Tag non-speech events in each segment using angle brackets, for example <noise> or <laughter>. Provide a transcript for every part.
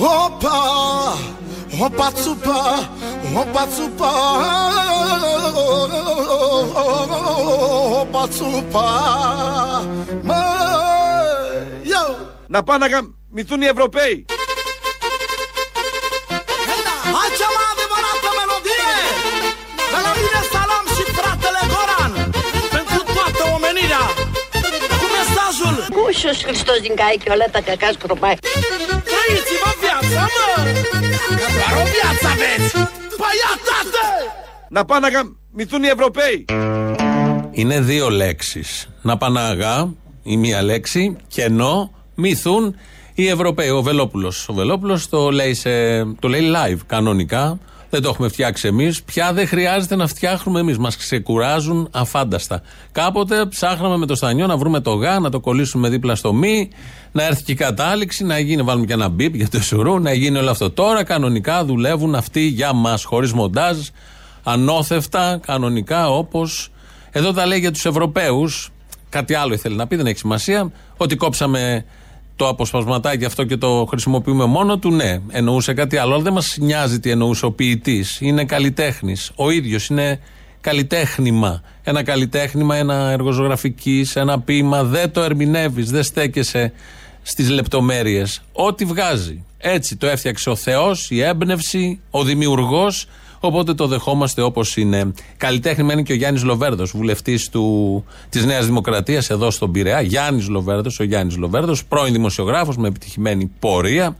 Όπα, όπα τσουπα, όπα τσουπα, όπα τσουπα. Να πάνε να γαμηθούν οι Ευρωπαίοι. Aici am adevărată melodie De la mine salam și fratele Goran Pentru toată omenirea Cu mesajul Cu Iisus Hristos din cai Chioleta Căcaș Crupai Trăiți-vă viața, mă Că doar o Viață aveți Păi ia, tată Να πάνε να γαμηθούν οι Ευρωπαίοι. Είναι δύο λέξεις. Να πανάγα, η μία λέξη, και ενώ μυθούν οι Ευρωπαίοι. Ο Βελόπουλος. Ο Βελόπουλος το, λέει σε, το λέει live κανονικά. Δεν το έχουμε φτιάξει εμείς. Πια δεν χρειάζεται να φτιάχνουμε εμείς. Μας ξεκουράζουν αφάνταστα. Κάποτε ψάχναμε με το στανιό να βρούμε το γα, να το κολλήσουμε δίπλα στο μη, να έρθει και η κατάληξη, να γίνει, βάλουμε και ένα μπίπ για το σουρού, να γίνει όλο αυτό. Τώρα κανονικά δουλεύουν αυτοί για μας, χωρίς μοντάζ, ανώθευτα, κανονικά όπως. Εδώ τα λέει για τους Ευρωπαίους. Κάτι άλλο ήθελε να πει, δεν έχει σημασία. Ότι κόψαμε το αποσπασματάκι αυτό και το χρησιμοποιούμε μόνο του, ναι, εννοούσε κάτι άλλο. Αλλά δεν μας νοιάζει τι εννοούσε ο ποιητής. Είναι καλλιτέχνης. Ο ίδιος είναι καλλιτέχνημα. Ένα καλλιτέχνημα, ένα εργοζωγραφικής, ένα ποίημα. Δεν το ερμηνεύεις, δεν στέκεσαι στις λεπτομέρειες. Ό,τι βγάζει. Έτσι το έφτιαξε ο Θεός, η έμπνευση, ο δημιουργός. Οπότε το δεχόμαστε όπως είναι. Καλλιτέχνημα είναι και ο Γιάννης Λοβέρδος, βουλευτής της Νέας Δημοκρατίας εδώ στον Πειραιά. Γιάννης Λοβέρδος, ο Γιάννης Λοβέρδος, πρώην δημοσιογράφος με επιτυχημένη πορεία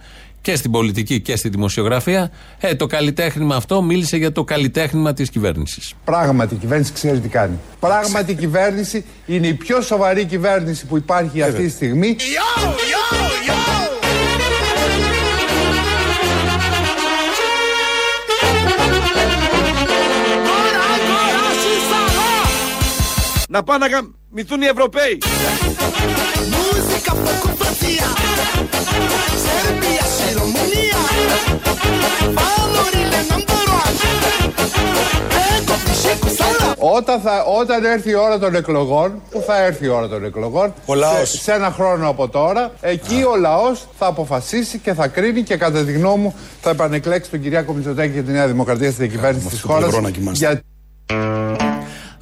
και στην πολιτική και στη δημοσιογραφία. Ε, το καλλιτέχνημα αυτό μίλησε για το καλλιτέχνημα της κυβέρνησης. Πράγματι η κυβέρνηση ξέρει τι κάνει. Πράγματι η κυβέρνηση είναι η πιο σοβαρή κυβέρνηση που υπάρχει αυτή τη στιγμή. Yo, yo, yo Να πάνε να γαμηθούν οι Ευρωπαίοι. Muzica făcut frăția Serbia și România Valorile number one Pe copii și cu sala Όταν, θα, όταν έρθει η ώρα των εκλογών, που θα έρθει η ώρα των εκλογών, Ο λαός. Σε, σε ένα χρόνο από τώρα, εκεί ο λαός θα αποφασίσει και θα κρίνει και κατά τη γνώμη μου θα επανεκλέξει τον Κυριάκο Μητσοτάκη και τη Νέα Δημοκρατία στην διακυβέρνηση της αυτό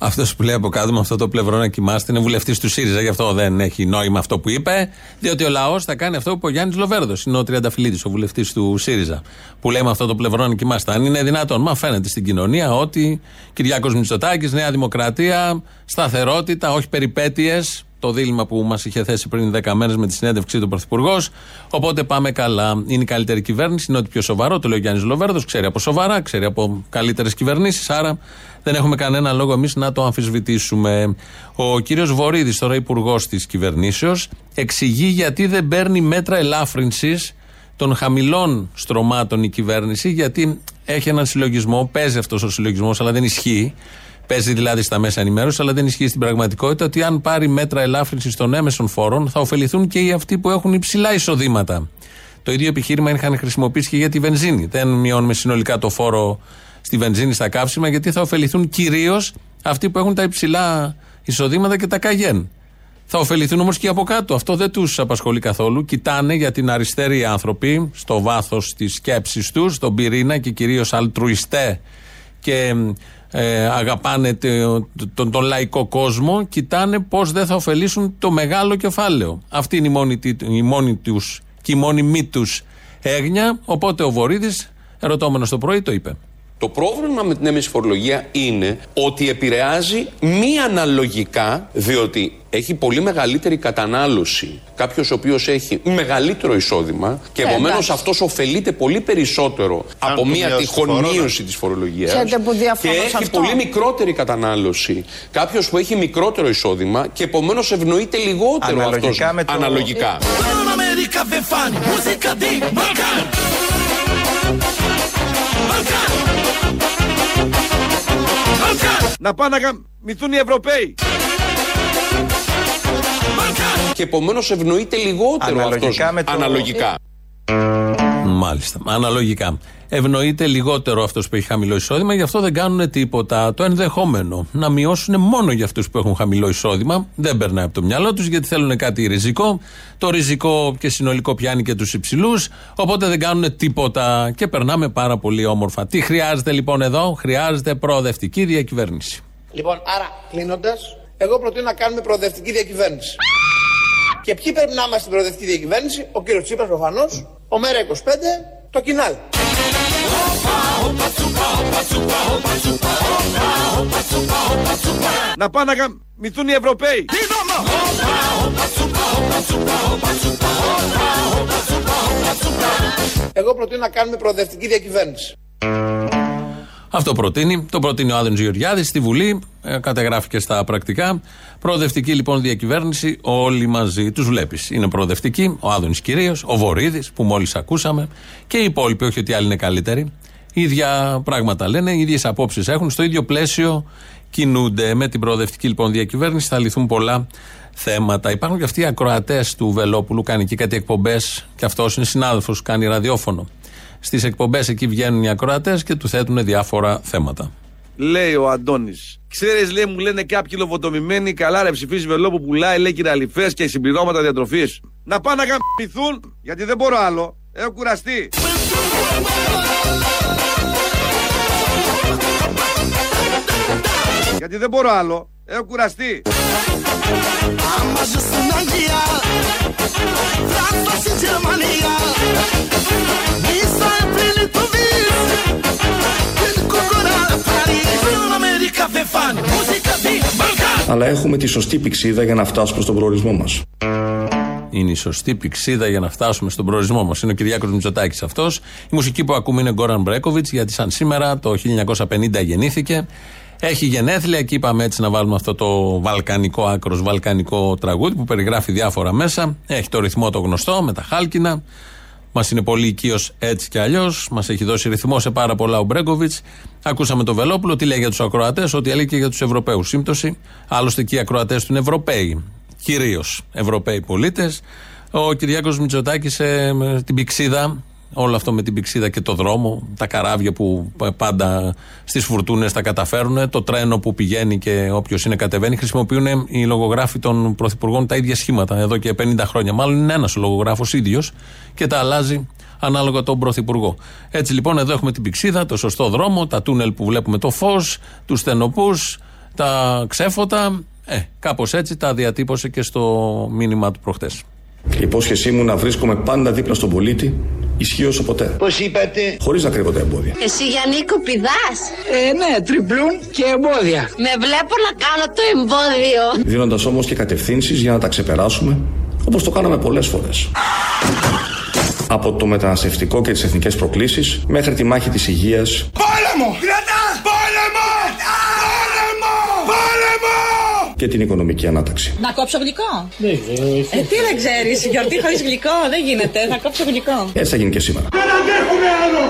Αυτός που λέει από κάτω με αυτό το πλευρό να κοιμάστε είναι βουλευτής του ΣΥΡΙΖΑ. Γι' αυτό δεν έχει νόημα αυτό που είπε. Διότι ο λαός θα κάνει αυτό που ο Γιάννης Λοβέρδος είναι ο Τριανταφυλλίδη, ο βουλευτής του ΣΥΡΙΖΑ. Που λέει με αυτό το πλευρό να κοιμάστε. Αν είναι δυνατόν, μα φαίνεται στην κοινωνία ότι Κυριάκος Μητσοτάκης, Νέα Δημοκρατία, σταθερότητα, όχι περιπέτειες. Το δίλημα που μας είχε θέσει πριν 10 μέρες με τη συνέντευξή του Πρωθυπουργός. Οπότε πάμε καλά. Είναι η καλύτερη κυβέρνηση, είναι ό,τι πιο σοβαρό. Το λέει ο Γιάννης Λοβέρδος. Ξέρει από σοβαρά, ξέρει από καλύτερες κυβερνήσεις. Άρα δεν έχουμε κανένα λόγο εμείς να το αμφισβητήσουμε. Ο κύριος Βορύδης, τώρα υπουργός της κυβερνήσεως, εξηγεί γιατί δεν παίρνει μέτρα ελάφρυνσης των χαμηλών στρωμάτων η κυβέρνηση, γιατί έχει έναν συλλογισμό, παίζει αυτός ο συλλογισμός, αλλά δεν ισχύει. Παίζει δηλαδή στα μέσα ενημέρωσης, αλλά δεν ισχύει στην πραγματικότητα ότι αν πάρει μέτρα ελάφρυνσης των έμεσων φόρων, θα ωφεληθούν και οι αυτοί που έχουν υψηλά εισοδήματα. Το ίδιο επιχείρημα είχαν χρησιμοποιήσει και για τη βενζίνη. Δεν μειώνουμε συνολικά το φόρο στη βενζίνη, στα καύσιμα, γιατί θα ωφεληθούν κυρίως αυτοί που έχουν τα υψηλά εισοδήματα και τα καγέν. Θα ωφεληθούν όμως και από κάτω. Αυτό δεν τους απασχολεί καθόλου. Κοιτάνε για την αριστερή οι άνθρωποι, στο βάθος της σκέψης τους, στον πυρήνα και κυρίως αλτρουιστέ και ε, αγαπάνε το- τον, τον λαϊκό κόσμο, κοιτάνε πώς δεν θα ωφελήσουν το μεγάλο κεφάλαιο. Αυτή είναι η μόνη, τι- η μόνη τους και η μόνη τους έγνοια. Οπότε ο Βορύδης, ερωτώμενος το πρωί, το είπε. Το πρόβλημα με την έμεση φορολογία είναι ότι επηρεάζει μη αναλογικά, διότι έχει πολύ μεγαλύτερη κατανάλωση κάποιος ο οποίος έχει μεγαλύτερο εισόδημα και Ε, επομένως εντάξει. αυτός ωφελείται πολύ περισσότερο από του μια μειώσει τυχόν το φόρο, ναι. μείωση της φορολογίας. Ξέρετε που Και διαφωνώ σε έχει αυτό. πολύ μικρότερη κατανάλωση κάποιος που έχει μικρότερο εισόδημα και επομένως ευνοείται λιγότερο Αναλογικά αυτός με το- αναλογικά. Να πάνε να γαμηθούν οι Ευρωπαίοι. Και επομένως ευνοείται λιγότερο Αναλογικά αυτός με το- αναλογικά. Μάλιστα. Αναλογικά. Ευνοείται λιγότερο αυτός που έχει χαμηλό εισόδημα, γι' αυτό δεν κάνουν τίποτα. Το ενδεχόμενο να μειώσουν μόνο για αυτούς που έχουν χαμηλό εισόδημα δεν περνάει από το μυαλό τους, γιατί θέλουν κάτι ριζικό. Το ριζικό και συνολικό πιάνει και τους υψηλούς, οπότε δεν κάνουν τίποτα και περνάμε πάρα πολύ όμορφα. Τι χρειάζεται λοιπόν εδώ, χρειάζεται προοδευτική διακυβέρνηση. Λοιπόν, άρα κλείνοντας, εγώ προτείνω να κάνουμε προοδευτική διακυβέρνηση. Και ποιοι πρέπει να είμαστε στην προοδευτική διακυβέρνηση, ο κύριος Τσίπρας προφανώς, ο Μέρα 25, το κοινάλ. Να πάνε να γαμηθούν οι Ευρωπαίοι. Εγώ προτείνω να κάνουμε προοδευτική διακυβέρνηση. Αυτό προτείνει. Το προτείνει ο Άδενο Γεωργιάδης στη Βουλή. Ε, κατεγράφει και στα πρακτικά. Προοδευτική λοιπόν διακυβέρνηση, όλοι μαζί τους βλέπεις. Είναι προοδευτική, ο Άδωνης κυρίως, ο Βορύδης που μόλις ακούσαμε και οι υπόλοιποι, όχι ότι άλλοι είναι καλύτεροι. ίδια πράγματα λένε, οι ίδιες απόψεις έχουν, στο ίδιο πλαίσιο κινούνται. Με την προοδευτική λοιπόν διακυβέρνηση θα λυθούν πολλά θέματα. Υπάρχουν και αυτοί οι ακροατές του Βελόπουλου, κάνει και κάτι εκπομπές, και αυτός είναι συνάδελφος, κάνει ραδιόφωνο. Στις εκπομπές εκεί βγαίνουν οι ακροατές και του θέτουν διάφορα θέματα. Λέει ο Αντώνης. Ξέρεις, λέει, μου λένε κάποιοι λοβοτομημένοι, καλά ρε ψηφίζεις βελό που πουλάει, λέει κυραλιφέ και συμπληρώματα διατροφής. Να πάνε να γαμπηθούν, γιατί δεν μπορώ άλλο. Έχω κουραστεί. Γιατί δεν μπορώ άλλο. Έχω κουραστεί. Άμα ζεις στην Αγγλία Φράγμα στην Γερμανία Μίσα επίλη το βίς Την κοκορά Παρίς Στην Αμερικά δεν φαν Μουσικά δι Μπαλκάν αλλά έχουμε τη σωστή πηξίδα για να φτάσουμε στον προορισμό μας. Είναι η σωστή πηξίδα για να φτάσουμε στον προορισμό μας. Είναι ο Κυριάκος Μητσοτάκης αυτός. Η μουσική που ακούμε είναι Γκόραν Μπρέκοβιτ, γιατί σαν σήμερα το 1950 γεννήθηκε. Έχει γενέθλια και είπαμε έτσι να βάλουμε αυτό το βαλκανικό άκρος, βαλκανικό τραγούδι που περιγράφει διάφορα μέσα. Έχει το ρυθμό το γνωστό με τα χάλκινα. Μας είναι πολύ οικείος έτσι κι αλλιώς. Μας έχει δώσει ρυθμό σε πάρα πολλά ο Μπρέγκοβιτς. Ακούσαμε το Βελόπουλο, τι λέει για τους ακροατές, ότι έλεγε και για τους Ευρωπαίους. Σύμπτωση. Άλλωστε και οι ακροατές του είναι Ευρωπαίοι. Κυρίως Ευρωπαίοι πολίτες. Ο Κυριάκος Μητσοτάκης ε, με την πηξίδα, όλο αυτό με την πηξίδα και το δρόμο, τα καράβια που πάντα στις φουρτούνες τα καταφέρουν, το τρένο που πηγαίνει και όποιος είναι κατεβαίνει, χρησιμοποιούν οι λογογράφοι των πρωθυπουργών τα ίδια σχήματα εδώ και 50 χρόνια. Μάλλον είναι ένας ο λογογράφος ίδιος και τα αλλάζει ανάλογα τον πρωθυπουργό. Έτσι λοιπόν εδώ έχουμε την πηξίδα, το σωστό δρόμο, τα τούνελ που βλέπουμε το φως, τους στενοπούς, τα ξέφωτα. Ε, κάπως έτσι τα διατύπωσε και στο μήνυμα του προχτές. Η υπόσχεσή μου να βρίσκομαι πάντα δίπλα στον πολίτη ισχύει όσο ποτέ. Πώς είπατε; Χωρίς να κρύβω τα εμπόδια. Εσύ Γιάννικο πηδάς Ε ναι τριπλούν και εμπόδια Με βλέπω να κάνω το εμπόδιο Δίνοντας όμως και κατευθύνσεις για να τα ξεπεράσουμε όπως το κάναμε πολλές φορές. Από το μεταναστευτικό και τις εθνικές προκλήσεις μέχρι τη μάχη της υγείας Πόλεμο Κρατά και την οικονομική ανάταξη. Να κόψω γλυκό; Ε, τι δεν ξέρεις, γιορτή χωρίς γλυκό δεν γίνεται. Θα κόψω γλυκό. Έτσι θα γίνει και σήμερα.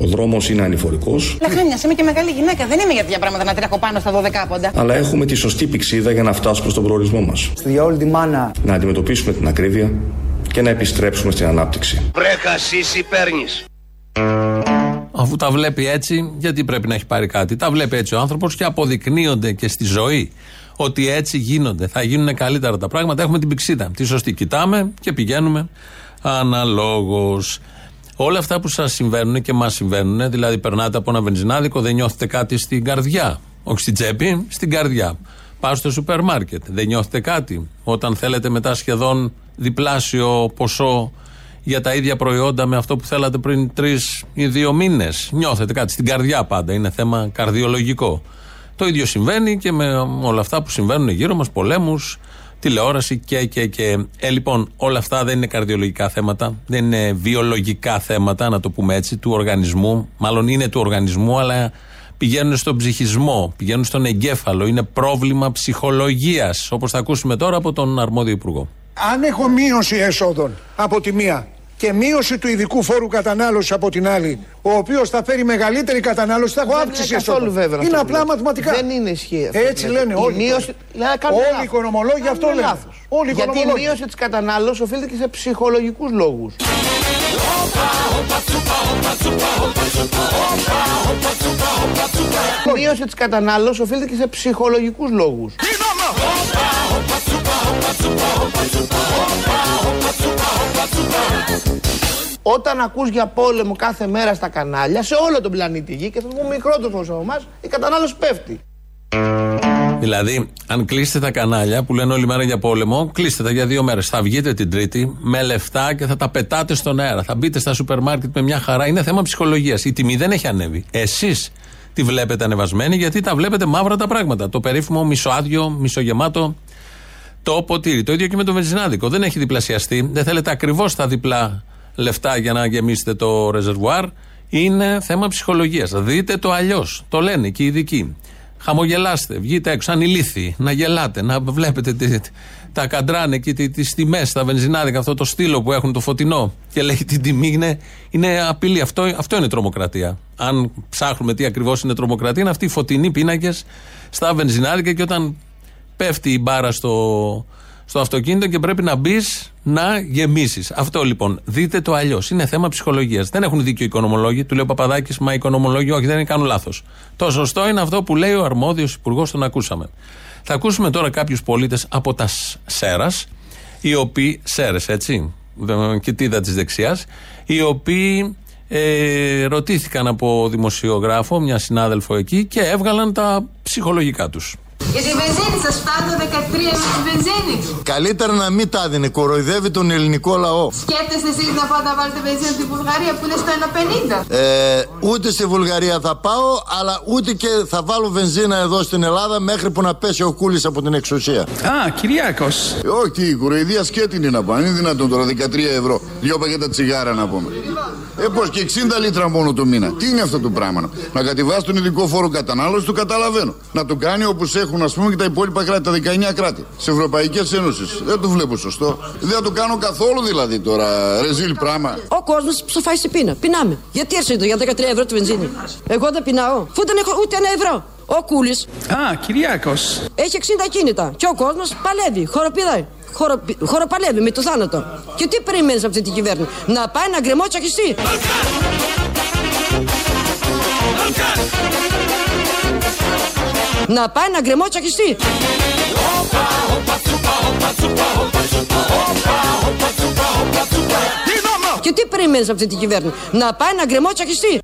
Ο δρόμος είναι ανηφορικός, Λαχάνια, είμαι και μεγάλη γυναίκα. Δεν είμαι για τέτοια πράγματα να τρέχω πάνω στα 12 πόντα. αλλά έχουμε τη σωστή πηξίδα για να φτάσουμε στον προορισμό μας. Στη διαόλη τη μάνα Να αντιμετωπίσουμε την ακρίβεια και να επιστρέψουμε στην ανάπτυξη. Βρέκα σύση παίρνεις Αφού τα βλέπει έτσι, γιατί πρέπει να έχει πάρει κάτι; Τα βλέπει έτσι ο άνθρωπος και αποδεικνύονται και στη ζωή ότι έτσι γίνονται. Θα γίνουν καλύτερα τα πράγματα. Έχουμε την πηξίδα. Τη σωστή κοιτάμε και πηγαίνουμε αναλόγως. Όλα αυτά που σας συμβαίνουν και μας συμβαίνουν, δηλαδή περνάτε από ένα βενζινάδικο, δεν νιώθετε κάτι στην καρδιά. Όχι στην τσέπη, στην καρδιά. Πάω στο σούπερ μάρκετ, δεν νιώθετε κάτι. Όταν θέλετε μετά σχεδόν διπλάσιο ποσό για τα ίδια προϊόντα με αυτό που θέλατε πριν τρεις ή δύο μήνες. Νιώθετε κάτι στην καρδιά πάντα. Είναι θέμα καρδιολογικό. Το ίδιο συμβαίνει και με όλα αυτά που συμβαίνουν γύρω μας, πολέμους, τηλεόραση και, και, και. Ε, λοιπόν, όλα αυτά δεν είναι καρδιολογικά θέματα, δεν είναι βιολογικά θέματα, να το πούμε έτσι, του οργανισμού. Μάλλον είναι του οργανισμού, αλλά πηγαίνουν στον ψυχισμό, πηγαίνουν στον εγκέφαλο. Είναι πρόβλημα ψυχολογίας, όπως θα ακούσουμε τώρα από τον αρμόδιο υπουργό. Αν έχω μείωση εσόδων από τη μία και μείωση του ειδικού φόρου κατανάλωσης από την άλλη, ο οποίος θα φέρει μεγαλύτερη κατανάλωση, θα έχω Δεν αύξηση είναι καθόλου εσόδων. βέβαιο αυτό Είναι που απλά λέτε. μαθηματικά. Δεν είναι ισχύει αυτό. Έτσι που λέτε. λένε Η όλοι. μείωση- Δηλαδή, κάνουν Όλοι οι λάθος. οικονομολόγοι αυτό Κάνουν λένε. λάθος. Όλοι οι Γιατί η οικονομολόγοι. μείωση της κατανάλωσης οφείλεται και σε ψυχολογικούς λόγους. Η μείωση της κατανάλωσης οφείλεται και σε ψυχολογικούς λόγους. Όταν ακούς για πόλεμο κάθε μέρα στα κανάλια, σε όλο τον πλανήτη Γη και θα πούμε μικρό το ποσό μας, η κατανάλωση πέφτει. Δηλαδή, αν κλείσετε τα κανάλια που λένε όλη μέρα για πόλεμο, κλείστε τα για δύο μέρες. Θα βγείτε την Τρίτη με λεφτά και θα τα πετάτε στον αέρα. Θα μπείτε στα σούπερ μάρκετ με μια χαρά. Είναι θέμα ψυχολογίας. Η τιμή δεν έχει ανέβει. Εσείς τη βλέπετε ανεβασμένη γιατί τα βλέπετε μαύρα τα πράγματα. Το περίφημο μισοάδιο, μισογεμάτο το ποτήρι. Το ίδιο και με το βενζινάδικο. Δεν έχει διπλασιαστεί. Δεν θέλετε ακριβώς τα διπλά λεφτά για να γεμίσετε το ρεζερβουάρ. Είναι θέμα ψυχολογίας. Δείτε το αλλιώς. Το λένε και οι ειδικοί. Χαμογελάστε, βγείτε έξω, σαν ηλίθιοι, να γελάτε, να βλέπετε τι- τα καντράνε και τι τις τιμές, τα βενζινάδικα, αυτό το στήλο που έχουν το φωτεινό και λέει την τιμή είναι, είναι απειλή. Αυτό, αυτό είναι τρομοκρατία. Αν ψάχνουμε τι ακριβώς είναι τρομοκρατία, είναι αυτοί οι φωτεινοί πίνακες στα βενζινάδικα και όταν πέφτει η μπάρα στο, στο αυτοκίνητο και πρέπει να μπεις να γεμίσεις. Αυτό λοιπόν. Δείτε το αλλιώς. Είναι θέμα ψυχολογίας. Δεν έχουν δίκιο οι οικονομολόγοι. Του λέει ο Παπαδάκης, μα οι οικονομολόγοι όχι, δεν κάνουν λάθος. Το σωστό είναι αυτό που λέει ο αρμόδιος υπουργός, τον ακούσαμε. Θα ακούσουμε τώρα κάποιους πολίτες από τα Σ- Σέρας, οι οποίοι. Σέρες, έτσι. δε- Και τι είδα της δεξιάς. Οι οποίοι ε, ρωτήθηκαν από δημοσιογράφο, μια συνάδελφο εκεί, και έβγαλαν τα ψυχολογικά τους. Για τη βενζίνη σας φτάνει το 13 με τη βενζίνη. Καλύτερα να μην τα δίνει, κοροϊδεύει τον ελληνικό λαό. Σκέφτεστε εσείς να πάτε να βάλετε βενζίνη στη Βουλγαρία που είναι στο 1,50. Ε, ούτε στη Βουλγαρία θα πάω, αλλά ούτε και θα βάλω βενζίνα εδώ στην Ελλάδα μέχρι που να πέσει ο Κούλης από την εξουσία. Α, Κυριάκος. Όχι, η κοροϊδία σκέτη είναι να πάνε. Είναι δυνατόν τώρα 13 ευρώ. Δύο πακέτα τσιγάρα να πούμε. Ε, πώς και 60 λίτρα μόνο το μήνα. Τι είναι αυτό το πράγμα; Να κατεβάσει τον ειδικό φόρο κατανάλωσης, το καταλαβαίνω. Να το κάνει όπως έχουν ας πούμε και τα υπόλοιπα κράτη, τα 19 κράτη. Σε Ευρωπαϊκές Ένωσης. Δεν το βλέπω σωστό. Δεν θα το κάνω καθόλου δηλαδή τώρα. Ρεζίλ πράγμα. Ο κόσμος ψοφάει σε πείνα. Πεινάμε. Γιατί έρχεται το για 13 ευρώ τη βενζίνη; Εγώ δεν πεινάω. Αφού δεν έχω ούτε ένα ευρώ. Ο Κούλης Α, Κυριάκος. έχει 60 κίνητα. Και ο κόσμος παλεύει. Χοροπηδάει. Χοροπη- Χοροπαλεύει με το θάνατο. Και τι περιμένεις από αυτή την κυβέρνηση; Να πάει να γκρεμό τσακιστεί. Να πάει να γκρεμό τσακιστεί. Και τι περιμένεις από αυτή την κυβέρνηση; Να πάει να γκρεμό τσακιστεί.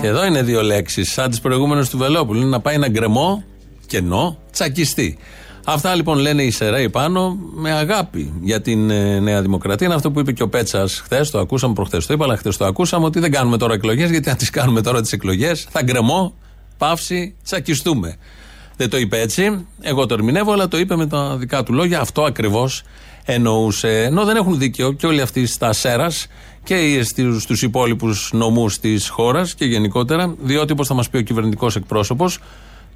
Και εδώ είναι δύο λέξεις, σαν τις προηγούμενες του Βελόπουλου. Είναι να πάει ένα γκρεμό, κενό, τσακιστή. Αυτά λοιπόν λένε οι Σεραίοι πάνω με αγάπη για την ε, Νέα Δημοκρατία. Είναι αυτό που είπε και ο Πέτσας χθες, το ακούσαμε προχθές. Το είπα, αλλά χθες το ακούσαμε ότι δεν κάνουμε τώρα εκλογές, γιατί αν τις κάνουμε τώρα τις εκλογές θα γκρεμό, παύση, τσακιστούμε. Δεν το είπε έτσι. Εγώ το ερμηνεύω, αλλά το είπε με τα δικά του λόγια. Αυτό ακριβώς εννοούσε. Ενώ δεν έχουν δίκιο και όλοι αυτοί στα Σέρας και στους υπόλοιπους νομούς της χώρας και γενικότερα, διότι όπως θα μας πει ο κυβερνητικός εκπρόσωπος,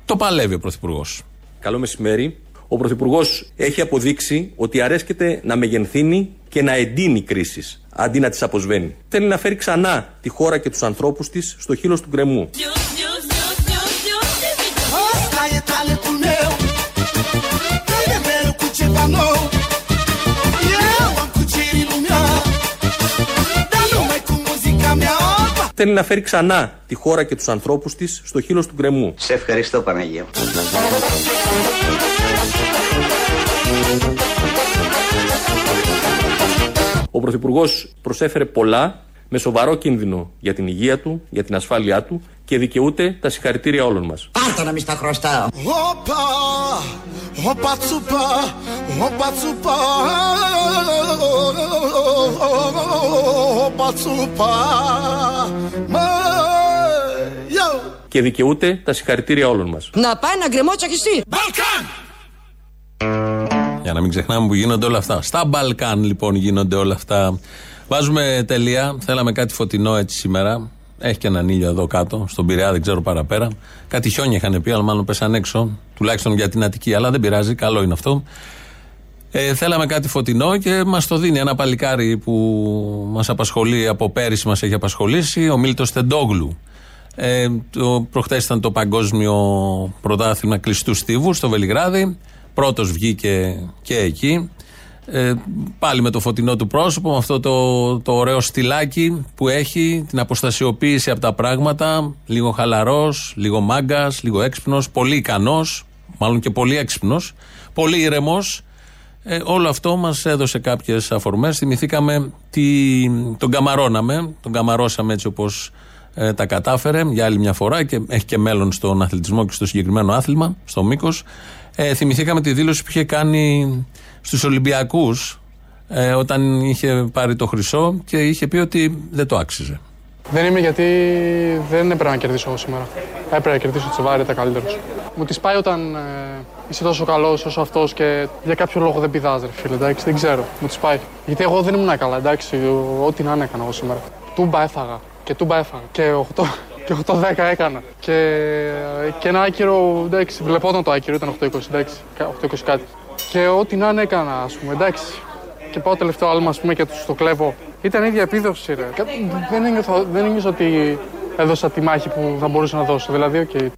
το παλεύει ο Πρωθυπουργός. Καλό μεσημέρι. Ο Πρωθυπουργός έχει αποδείξει ότι αρέσκεται να μεγενθύνει και να εντείνει κρίσεις αντί να τις αποσβαίνει. Θέλει να φέρει ξανά τη χώρα και τους ανθρώπους της στο χείλος του γκρεμού. Stai tale com meu Primeiro cultiva não E eu amo tiro no meu Dando uma com música minha Θέλει να φέρει ξανά τη χώρα και τους ανθρώπους της στο χείλος του γκρεμού. Σε ευχαριστώ Παναγία. Πρωθυπουργός προσέφερε πολλά με σοβαρό κίνδυνο για την υγεία του, για την ασφάλειά του και δικαιούται τα συγχαρητήρια όλων μας. Πάρτα να μη στα χρωστάω. Opa Opa tsupa Opa tsupa Opa tsupa Yo Και δικαιούται τα συγχαρητήρια όλων μας. Να πάει να γκρεμό τσακιστεί. Για να μην ξεχνάμε που γίνονται όλα αυτά. Στα Μπαλκάν λοιπόν γίνονται όλα αυτά. Βάζουμε τελεία. Θέλαμε κάτι φωτεινό έτσι σήμερα. Έχει και έναν ήλιο εδώ κάτω, στον Πειραιά, δεν ξέρω παραπέρα. Κάτι χιόνια είχαν πει, αλλά μάλλον πέσαν έξω. Τουλάχιστον για την Αττική, αλλά δεν πειράζει, καλό είναι αυτό. Ε, θέλαμε κάτι φωτεινό και μας το δίνει ένα παλικάρι που μας απασχολεί από πέρυσι, μας έχει απασχολήσει, ο Μίλτος Τεντόγλου. Ε, το, προχτές ήταν το παγκόσμιο πρωτάθλημα κλειστού στίβου στο Βελιγράδι. Πρώτος βγήκε και εκεί. Ε, πάλι με το φωτεινό του πρόσωπο, με αυτό το, το ωραίο στυλάκι που έχει, την αποστασιοποίηση από τα πράγματα. Λίγο χαλαρός, λίγο μάγκας, λίγο έξυπνος, πολύ ικανός, μάλλον και πολύ έξυπνος, πολύ ήρεμος. Ε, όλο αυτό μας έδωσε κάποιες αφορμές. Θυμηθήκαμε τι, τον καμαρώναμε, τον καμαρώσαμε έτσι όπως ε, τα κατάφερε για άλλη μια φορά και έχει και μέλλον στον αθλητισμό και στο συγκεκριμένο άθλημα, στο μήκος. Ε, θυμηθήκαμε τη δήλωση που είχε κάνει στους Ολυμπιακούς ε, όταν είχε πάρει το χρυσό και είχε πει ότι δεν το άξιζε. Δεν είμαι γιατί δεν έπρεπε να κερδίσω σήμερα. Έπρεπε να κερδίσω της Σεβάρη, τα καλύτερος. Μου της πάει όταν ε, είσαι τόσο καλός όσο αυτός και για κάποιο λόγο δεν πηδάζει, φίλε. Εντάξει, δεν ξέρω. Μου της πάει. Γιατί εγώ δεν ήμουν καλά, εντάξει, ό,τι να έκανα εγώ σήμερα. Τούμπα έφαγα και τούμπα έφαγα. Και 8, και 8-10 έκανα. Και, και ένα άκυρο, εντάξει, βλεπόταν το άκυρο, ήταν 8-20, εντάξει, 8-20 κάτι. Και ό,τι να έκανα, ας πούμε, εντάξει. Και πάω τελευταίο άλμα, ας πούμε, και τους το κλέβω. Ήταν η ίδια επίδοση, ρε. Δεν ένιωθα, δεν ένιωθα ότι έδωσα τη μάχη που θα μπορούσα να δώσω. Δηλαδή, OK. Okay.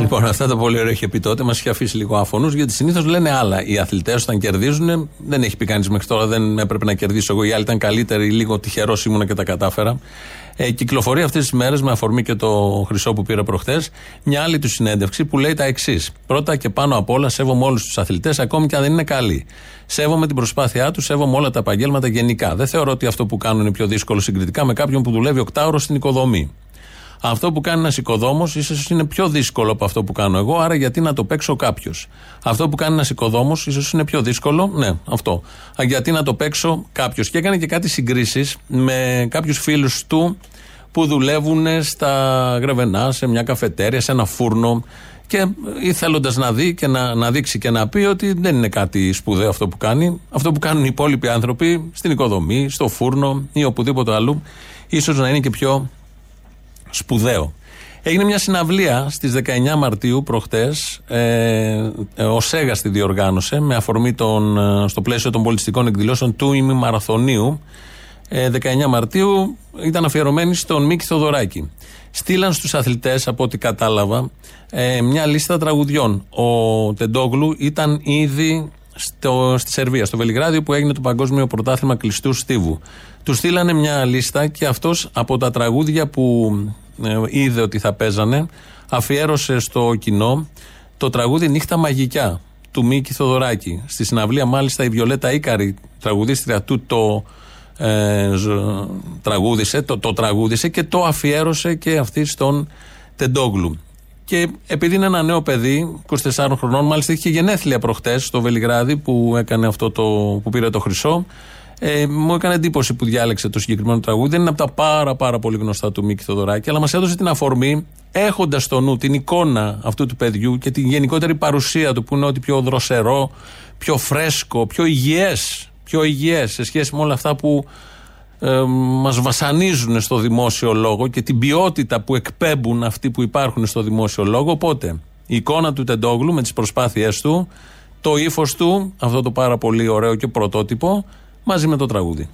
Λοιπόν, αυτά τα πολύ ωραία είχε πει τότε, μας είχε αφήσει λίγο άφωνους, γιατί συνήθως λένε άλλα. Οι αθλητές όταν κερδίζουν, δεν έχει πει κανείς μέχρι τώρα, δεν έπρεπε να κερδίσω εγώ. Οι άλλοι ήταν καλύτεροι, λίγο τυχερός ήμουνα και τα κατάφερα. Ε, κυκλοφορεί αυτές τις μέρες, με αφορμή και το χρυσό που πήρε προχθές, μια άλλη του συνέντευξη που λέει τα εξής. Πρώτα και πάνω απ' όλα, σέβομαι όλους τους αθλητές, ακόμη και αν δεν είναι καλοί. Σέβομαι την προσπάθειά τους, σέβομαι όλα τα επαγγέλματα γενικά. Δεν θεωρώ ότι αυτό που κάνουν είναι πιο δύσκολο συγκριτικά με κάποιον που δουλεύει οκτάωρο στην οικοδομή. Αυτό που κάνει ένας οικοδόμος ίσως είναι πιο δύσκολο από αυτό που κάνω εγώ, άρα γιατί να το παίξω κάποιος. Αυτό που κάνει ένας οικοδόμος ίσως είναι πιο δύσκολο, ναι, αυτό. Γιατί να το παίξω κάποιος. Και έκανε και κάτι συγκρίσεις με κάποιους φίλους του που δουλεύουν στα Γρεβενά, σε μια καφετέρια, σε ένα φούρνο. Και ήθελοντας να δει και να, να δείξει και να πει ότι δεν είναι κάτι σπουδαίο αυτό που κάνει. Αυτό που κάνουν οι υπόλοιποι άνθρωποι στην οικοδομή, στο φούρνο ή οπουδήποτε αλλού, ίσως να είναι και πιο σπουδαίο. Έγινε μια συναυλία στις 19 Μαρτίου προχτές. Ε, ο Σέγας τη διοργάνωσε με αφορμή τον, ε, στο πλαίσιο των πολιτιστικών εκδηλώσεων του ημιμαραθωνίου. Ε, 19 Μαρτίου ήταν αφιερωμένη στον Μίκη Θοδωράκη. Στείλαν στους αθλητές, από ό,τι κατάλαβα, ε, μια λίστα τραγουδιών. Ο Τεντόγλου ήταν ήδη στο, στη Σερβία, στο Βελιγράδιο, που έγινε το Παγκόσμιο Πρωτάθλημα Κλειστού Στίβου. Του στείλανε μια λίστα και αυτός από τα τραγούδια που ε, είδε ότι θα παίζανε, αφιέρωσε στο κοινό το τραγούδι Νύχτα Μαγικιά του Μίκη Θοδωράκη. Στη συναυλία, μάλιστα, η Βιολέτα Ήκαρη, τραγουδίστρια του, το ε, τραγούδισε, το, το τραγούδισε και το αφιέρωσε και αυτή στον Τεντόγλου. Και επειδή είναι ένα νέο παιδί, 24 χρονών, μάλιστα είχε γενέθλια προχτές στο Βελιγράδι που έκανε αυτό το, που πήρε το χρυσό. Ε, μου έκανε εντύπωση που διάλεξε το συγκεκριμένο τραγούδι. Δεν είναι από τα πάρα, πάρα πολύ γνωστά του Μίκη Θοδωράκη, αλλά μας έδωσε την αφορμή, έχοντας στο νου την εικόνα αυτού του παιδιού και την γενικότερη παρουσία του, που είναι ότι πιο δροσερό, πιο φρέσκο, πιο υγιές. Πιο υγιές σε σχέση με όλα αυτά που ε, μας βασανίζουν στο δημόσιο λόγο και την ποιότητα που εκπέμπουν αυτοί που υπάρχουν στο δημόσιο λόγο. Οπότε η εικόνα του Τεντόγλου με τις προσπάθειές του, το ύφος του, αυτό το πάρα πολύ ωραίο και πρωτότυπο, μαζί με το τραγούδι.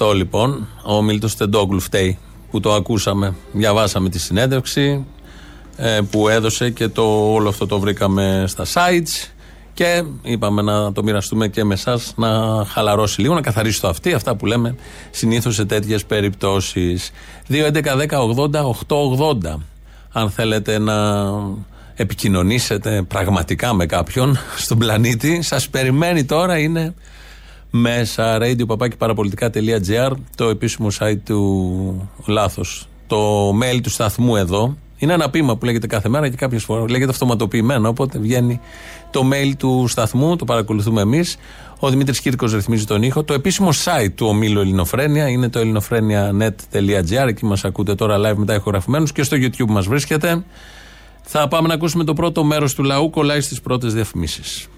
Αυτό λοιπόν. Ο Μίλτο Τεντόγκλου φταίει που το ακούσαμε. Διαβάσαμε τη συνέντευξη ε, που έδωσε και το, όλο αυτό το βρήκαμε στα sites. Και είπαμε να το μοιραστούμε και με εσάς να χαλαρώσει λίγο, να καθαρίσει το αυτή, αυτά που λέμε συνήθως σε τέτοιες περιπτώσεις. 2.11.10.80.880. Αν θέλετε να επικοινωνήσετε πραγματικά με κάποιον στον πλανήτη, σας περιμένει τώρα είναι μέσα radio.parapolitica.gr το επίσημο site του λάθος. Το mail του σταθμού εδώ είναι ένα πείμα που λέγεται κάθε μέρα και κάποιες φορές λέγεται αυτοματοποιημένο. Οπότε βγαίνει το mail του σταθμού, το παρακολουθούμε εμείς. Ο Δημήτρης Κύρκος ρυθμίζει τον ήχο. Το επίσημο site του ομίλου Ελληνοφρένια είναι το ελληνοφρένια.net.gr. Εκεί μας ακούτε τώρα live μετά ηχογραφημένους και στο YouTube μας βρίσκεται. Θα πάμε να ακούσουμε το πρώτο μέρος του λαού. Κολλάει στις πρώτες διαφημίσεις.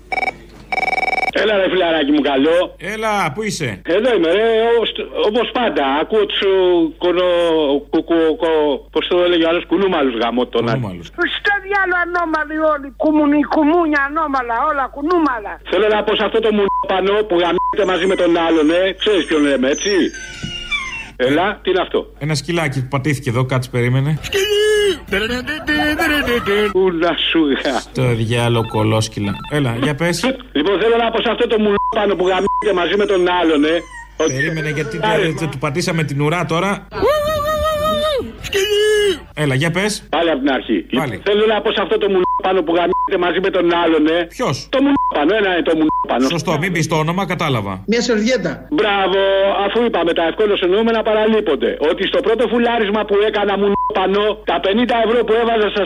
Έλα ρε φιλαράκι μου καλό. Έλα, πού είσαι; Εδώ είμαι ρε, όπως πάντα. Ακούω τους κονο... κουκουκο... Πώς το έλεγε ο άλλος, κουνούμαλους γαμώ τον Κουνούμαλους. Στο διάλο ανώμαλοι όλοι. Κουμουνι, κουμούνια ανώμαλα, όλα κουνούμαλα. Θέλω να πω σε αυτό το μουνοπανό που γαμίζεται μαζί με τον άλλον, ε. Ξέρεις ποιον λέμε, έτσι; Έλα, τι είναι αυτό; Ένα σκυλάκι που πατήθηκε εδώ, κάτσε περίμενε. Πού να σου γα. Το διάλο κολόσκυλα. Έλα, για πες. Λοιπόν, θέλω να πω σε αυτό το μουλόπανο που γαμίζεται μαζί με τον άλλον, ε. Περίμενε γιατί του- του πατήσαμε την ουρά τώρα. Έλα, για πες. Πάλι από την αρχή. Πάλι. Λοιπόν, θέλω να πω σε αυτό το μουλόπανο που γαμίζεται μαζί με τον άλλον, ε. Ποιος; Το μουλόπανο, ένα είναι το μουλόπανο. Σωστό, μην πεις το όνομα, κατάλαβα. Μια σερβιέτα. Μπράβο, αφού είπαμε τα ευκόλω εννοούμενα παραλείπονται. Ότι στο πρώτο φουλάρισμα που έκανα μου πανώ, τα 50 ευρώ που έβαζα στα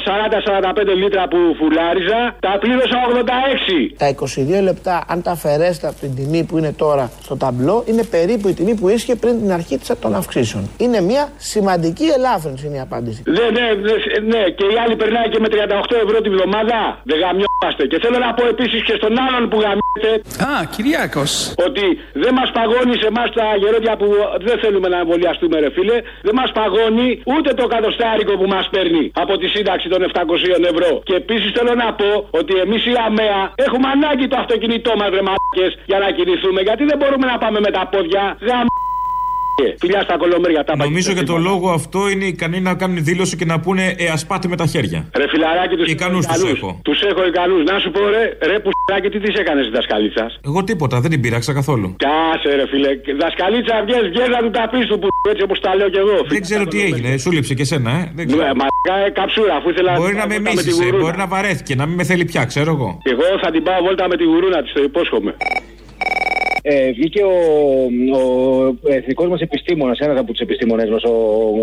40-45 λίτρα που φουλάριζα, τα πλήρωσα 86. Τα 22 λεπτά, αν τα αφαιρέσετε από την τιμή που είναι τώρα στο ταμπλό, είναι περίπου η τιμή που ίσχυε πριν την αρχή της- των αυξήσεων. Είναι μια σημαντική ελάφρυνση είναι η απάντηση. Ναι, ναι, ναι, ναι, και η άλλη περνάει και με 38 ευρώ τη βδομάδα. Δεν γαμιόμαστε. Και θέλω να πω επίσης και στον άλλον που γαμιέται. Α, Κυριάκος. Ότι δεν μας παγώνει σε εμάς τα γερόντια που δεν θέλουμε να εμβολιαστούμε, ρε φίλε. Δεν μας παγώνει ούτε το κατοστάρικο που μας παίρνει από τη σύνταξη των 700 ευρώ. Και επίσης θέλω να πω ότι εμείς οι ΑΜΕΑ έχουμε ανάγκη το αυτοκίνητό μας, ρε μαλάκες, για να κινηθούμε. Γιατί δεν μπορούμε να πάμε με τα πόδια. Γαμ... Φιλιά στα κολομέρια, τα Νομίζω για το λόγο αυτό είναι ικανοί να κάνουν δήλωση και να πούνε Ε, ας πάτε με τα χέρια. Ρε φιλαράκι τους Ικανούς τους έχω. Τους έχω ικανούς. Να σου πω, ρε, ρε που τι τη έκανες δασκαλίτσα. Εγώ τίποτα, δεν την πείραξα καθόλου. Κάσε, ρε φίλε. Δασκαλίτσα βγες, βγες να του τα πεις του που έτσι όπως τα λέω κι εγώ. Δεν ξέρω τι έγινε, σου λείψε και εσένα, ε. Δεν ξέρω. Ναι, μα ε, καψούρα, αφού ήθελα Μπορεί να πάω με βόλτα τη μίσησε, γουρούνα. μπορεί να βαρέθηκε, να μην με θέλει πια, ξέρω εγώ. Εγώ θα την πάω βόλτα με τη γουρούνα της, το υπόσχομαι. Ε, βγήκε ο, ο εθνικός μας επιστήμονας, ένας από τους επιστήμονες μας, ο,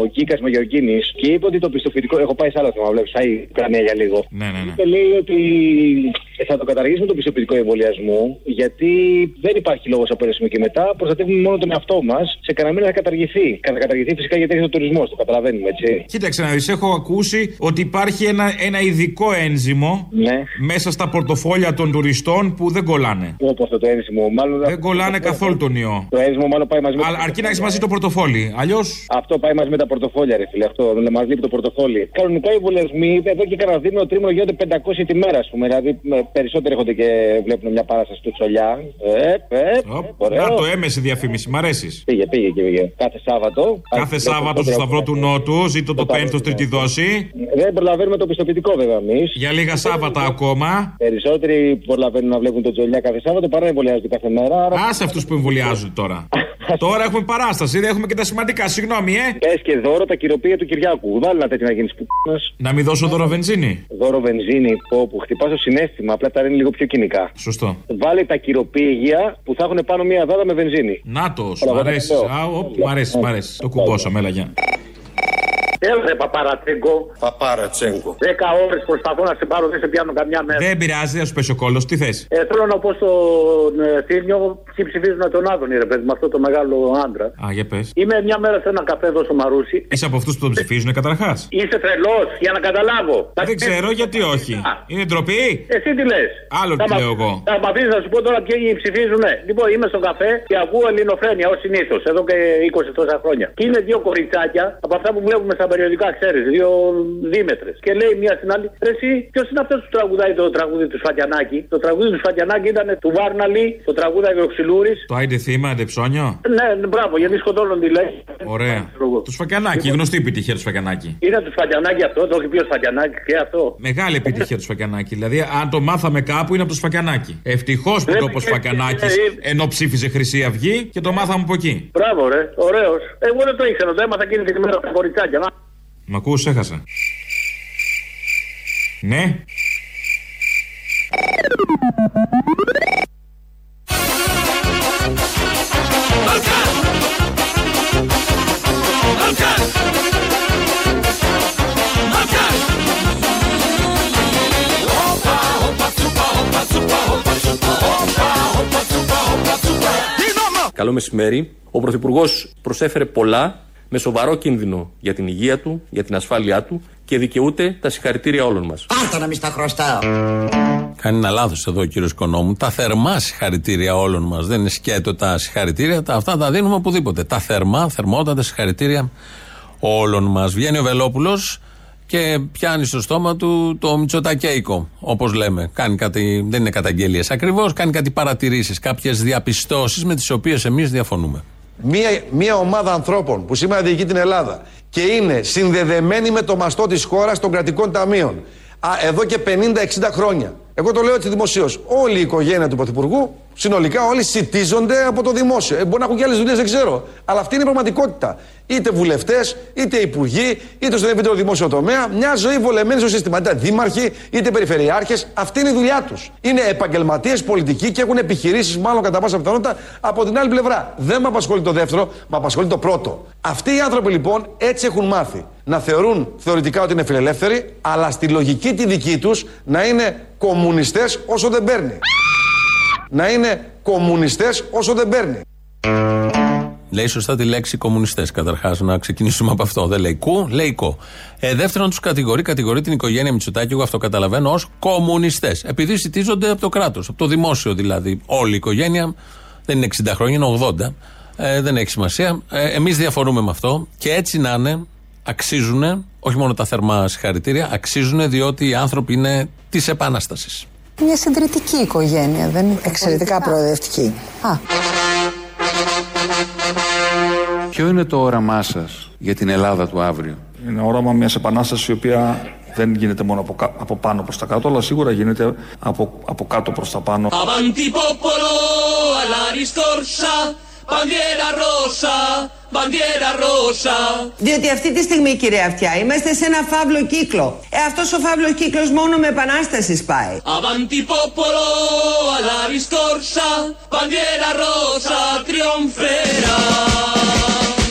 ο Κίκας Μαγιοργίνη, και είπε ότι το πιστοποιητικό. Έχω πάει σε άλλο θέμα, βλέπεις, θα η Ουκρανία για λίγο. Ναι, ναι, ναι. Και λέει ότι θα το καταργήσουμε το πιστοποιητικό εμβολιασμού, γιατί δεν υπάρχει λόγος από ένα σημείο και μετά. Προστατεύουμε μόνο τον εαυτό μας. Σε κανένα μήνα θα καταργηθεί. Θα καταργηθεί φυσικά γιατί έχει ο τουρισμός, το καταλαβαίνουμε έτσι. Κοίταξε να δεις, έχω ακούσει ότι υπάρχει ένα, ένα ειδικό ένζυμο Ναι. μέσα στα πορτοφόλια των τουριστών που δεν κολλάνε. Όπως αυτό το ένzυμο, μάλλον. Δεν κολλάνε καθόλου τον ιό. Το ένzυμο μάλλον πάει μαζί με. Αλλά αρκεί να έχεις μαζί το πορτοφόλι. Αλλιώ. Αυτό πάει μαζί με τα πορτοφόλια, ρε φίλε. Αυτό δεν μα λείπει το πορτοφόλι. Κανονικά οι εμβολιασμοί εδώ και κανένα δίμηνο τρίμηνο γίνονται 500 τη μέρα, ας πούμε. Δηλαδή με- περισσότεροι έρχονται και βλέπουν μια παράσταση του Τσολιά. Ε, ε, ωραίο. Να το έμεσες διαφήμιση, μ' αρέσεις. Πήγε, πήγε και πήγε. Κάθε Σάββατο. Κάθε Σάββατο στο Σταυρό του Νότου, ζήτω το πέμπτο τρίτη δόση. Δεν προλαβαίνουμε το πιστοποιητικό βέβαια εμείς. Για λίγα Σάββατα ακόμα. Περισσότεροι προλαβαίνουν να βλέπουν τον Τζολιά κάθε Σάββατο παρά να εμβολιάζονται κάθε μέρα. Άρα... Άσε αυτούς που εμβολιάζονται τώρα. <laughs> τώρα έχουμε παράσταση, δεν έχουμε και τα σημαντικά. Συγγνώμη, ε. Πες και δώρο τα κυροπία του Κυριάκου. Βάλει ένα τέτοιο να γίνεις που Να μην δώσω δώρο βενζίνη. Δώρο βενζίνη που, που χτυπάς το συνέστημα, απλά τα είναι λίγο πιο κοινικά. Σωστό. Βάλε τα κυροπήγια που θα έχουν πάνω μία δάδα με βενζίνη. Να το, Όλα, μ' εγώ αρέσεις. τα λέω. Α, οπ, Μ' αρέσεις, μ' αρέσεις. Το κουμπώσαμε, έλα γεια. Έλα ρε παπαρατσέγκο. Παπαρατσέγκο. Δέκα ώρες προσπαθώ να σε πάρω, δεν σε πιάνω καμιά μέρα. Δεν πειράζει, δεν σου πέσει ο κόλλο. Τι θες; Ε, θέλω να πω στον ε, Θήμιο, ποιοι ψηφίζουν τον Άδωνη, ρε παιδί, με αυτό το μεγάλο άντρα. Α, για πες. Είμαι μια μέρα σε ένα καφέ εδώ στο Μαρούσι. Είσαι από αυτούς που τον ψηφίζουν καταρχάς; Είσαι τρελός, για να καταλάβω. Δεν ξέρω γιατί όχι. Είναι ντροπή; Εσύ τι λες. Άλλο τι λέω εγώ. Θα μ' αφήσει να σου πω τώρα ποιοι ψηφίζουν. Λοιπόν, είμαι στο καφέ και ακούω ελληνοφρένια ως συνήθως, εδώ και 20 τόσα χρόνια. Και είναι δύο κοριτσάκια από αυτά που βλέπουμε στα περιοδικά, ξέρεις, δύο δίμετρες. Και λέει μία στην άλλη, Ρε, εσύ, ποιος είναι αυτός που τραγουδάει το τραγούδι του Σφακιανάκη. Το τραγούδι του Σφακιανάκη ήταν του Βάρναλη, το τραγούδι ο Ξυλούρη. Το άιντε θύμα, άντε ψώνιο. Ναι, ναι, μπράβο, γιατί σκοτώνουν τη λέει. Ωραία. Του Σφακιανάκη, γνωστή επιτυχία του Σφακιανάκη. Είναι του Σφακιανάκη αυτό, το έχει πει ο Σφακιανάκη και αυτό. Μεγάλη επιτυχία του Σφακιανάκη. Δηλαδή, αν το μάθαμε κάπου είναι από το Σφακιανάκη. Ευτυχώς που το είπε ο Σφακιανάκη ενώ ψήφιζε Χρυσή Αυγή και το μάθαμε από εκεί. Μπράβο, ρε, ωραίος. Εγώ δεν το ήξερα, το έμαθα εκείνη την ημέρα τα κοριτσάκια. Να. Μ' ακούς, έχασα. Ναι. Καλό μεσημέρι. Ο Πρωθυπουργός προσέφερε πολλά με σοβαρό κίνδυνο για την υγεία του, για την ασφάλειά του και δικαιούται τα συγχαρητήρια όλων μας. Πάρτα να μη στα χρωστάω. Κάνει ένα λάθος εδώ ο κύριος Οικονόμου. Τα θερμά συγχαρητήρια όλων μας. Δεν είναι σκέτο τα συγχαρητήρια. Τα, αυτά τα δίνουμε οπουδήποτε. Τα θερμά, θερμότατα συγχαρητήρια όλων μας. Βγαίνει ο Βελόπουλος και πιάνει στο στόμα του το μυτσοτακέικο, όπως λέμε. Κάνει κάτι, δεν είναι καταγγελίες ακριβώς, κάνει κάτι παρατηρήσεις, κάποιες διαπιστώσεις με τις οποίες εμείς διαφωνούμε. Μία, μία ομάδα ανθρώπων που σήμερα διοικεί την Ελλάδα και είναι συνδεδεμένη με το μαστό της χώρας των κρατικών ταμείων α, εδώ και 50-60 χρόνια. Εγώ το λέω έτσι δημοσίως. Όλη η οικογένεια του Πρωθυπουργού, συνολικά όλοι σητίζονται από το δημόσιο. Ε, μπορεί να έχουν και άλλες δουλειές, δεν ξέρω. Αλλά αυτή είναι η πραγματικότητα. Είτε βουλευτές, είτε υπουργοί, είτε στον ευρύτερο δημόσιο τομέα. Μια ζωή βολεμένη στο σύστημα. Είτε δήμαρχοι, είτε περιφερειάρχες. Αυτή είναι η δουλειά τους. Είναι επαγγελματίες πολιτικοί και έχουν επιχειρήσεις, μάλλον κατά πάσα πιθανότητα, από την άλλη πλευρά. Δεν με απασχολεί το δεύτερο, με απασχολεί το πρώτο. Αυτοί οι άνθρωποι λοιπόν έτσι έχουν μάθει να θεωρούν θεωρητικά ότι είναι φιλελεύθεροι, αλλά στη λογική τη δική τους να είναι κομμουνιστές όσο δεν παίρνει. Να είναι κομμουνιστές όσο δεν παίρνει. Λέει σωστά τη λέξη κομμουνιστές. Καταρχάς, να ξεκινήσουμε από αυτό. Δεν λέει κου, λέει κο. Ε, δεύτερον, τους κατηγορεί, κατηγορεί την οικογένεια Μητσοτάκη, εγώ αυτό καταλαβαίνω, ως κομμουνιστές. Επειδή σητίζονται από το κράτος, από το δημόσιο δηλαδή. Όλη η οικογένεια δεν είναι 60 χρόνια, είναι 80. Ε, δεν έχει σημασία. Ε, Εμείς διαφορούμε με αυτό και έτσι να είναι, αξίζουν, όχι μόνο τα θερμά συγχαρητήρια, αξίζουν διότι οι άνθρωποι είναι της Επανάστασης. Μια συντηρητική οικογένεια, δεν είναι. Εξαιρετικά προοδευτική. Α, Ποιο είναι το όραμά σας για την Ελλάδα του αύριο; Είναι όραμα μιας επανάστασης η οποία δεν γίνεται μόνο από, κα- από πάνω προς τα κάτω, αλλά σίγουρα γίνεται από, από κάτω προς τα πάνω. Avanti popolo alla ristorsa, bandiera rosa, bandiera rosa. Διότι αυτή τη στιγμή, κυρία Αυτιά, είμαστε σε ένα φαύλο κύκλο. Ε, αυτός ο φαύλος κύκλος μόνο με επανάστασης σπάει. Avanti popolo alla ristorsa, bandiera rosa trionferà.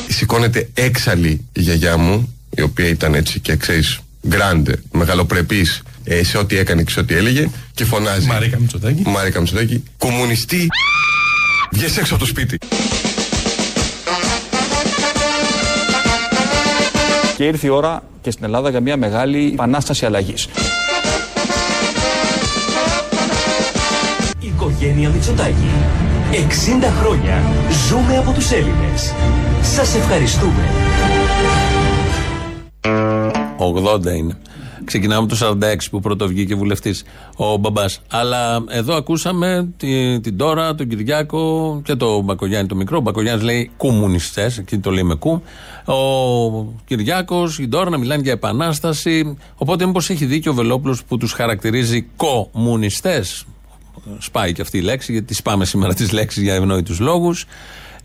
Σηκώνεται έξαλλη η γιαγιά μου, η οποία ήταν έτσι και ξέρεις, γκράντε, μεγαλοπρεπής ε, σε ό,τι έκανε και σε ό,τι έλεγε, και φωνάζει. Μαρίκα Μητσοτάκη. Μαρίκα Μητσοτάκη. Κομμουνιστή. Βγες έξω από το σπίτι. Και ήρθε η ώρα και στην Ελλάδα για μια μεγάλη επανάσταση αλλαγής. Οικογένεια Μητσοτάκη. 60 χρόνια ζούμε από τους Έλληνες. Σας ευχαριστούμε. 80 είναι. Ξεκινάμε το 46 που πρώτο βγήκε βουλευτής ο μπαμπάς. Αλλά εδώ ακούσαμε τη- την τώρα, τον Κυριάκο και τον Μπακογιάννη το μικρό. Ο Μπακογιάννης λέει κομμουνιστές, εκεί το λέει με κου. Ο Κυριάκος, η Ντόρα να μιλάνε για επανάσταση. Οπότε, μήπως έχει δίκιο ο Βελόπουλος που τους χαρακτηρίζει κομμουνιστές. Σπάει και αυτή η λέξη, γιατί σπάμε σήμερα τις λέξεις για ευνόητους λόγους.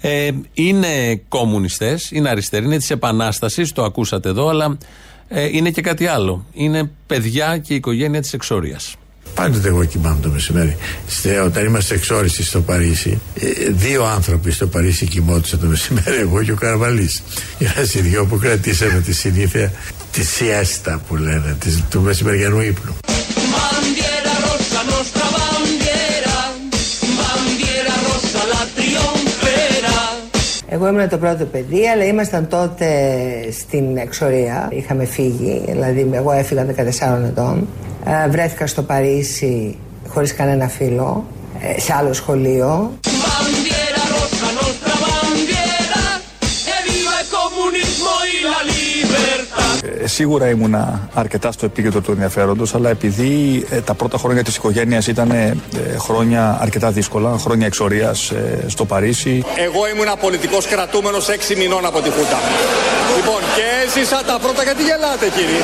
Ε, είναι κομμουνιστές, είναι αριστεροί, είναι της Επανάστασης, το ακούσατε εδώ, αλλά ε, είναι και κάτι άλλο. Είναι παιδιά και η οικογένεια της εξορίας. Πάντοτε εγώ κοιμάμαι το μεσημέρι. Στε, όταν είμαστε εξόριστοι στο Παρίσι, ε, δύο άνθρωποι στο Παρίσι κοιμόντουσαν το μεσημέρι, εγώ και ο Καρβαλής. Είμαστε οι δυο που κρατήσαμε τη συνήθεια τη σιέστα που λένε, της, του μεσημεριανού ύπνου. Εγώ ήμουν το πρώτο παιδί, αλλά ήμασταν τότε στην εξορία. Είχαμε φύγει, δηλαδή εγώ έφυγα 14 ετών. Ε, βρέθηκα στο Παρίσι χωρίς κανένα φίλο, ε, σε άλλο σχολείο. Σίγουρα ήμουνα αρκετά στο επίκεντρο του ενδιαφέροντος, αλλά επειδή ε, τα πρώτα χρόνια της οικογένειας ήταν ε, χρόνια αρκετά δύσκολα, χρόνια εξορίας ε, στο Παρίσι. Εγώ ήμουν πολιτικός κρατούμενος 6 μηνών από τη Χούτα. Λοιπόν, και έζησα τα πρώτα γιατί γελάτε κύριε.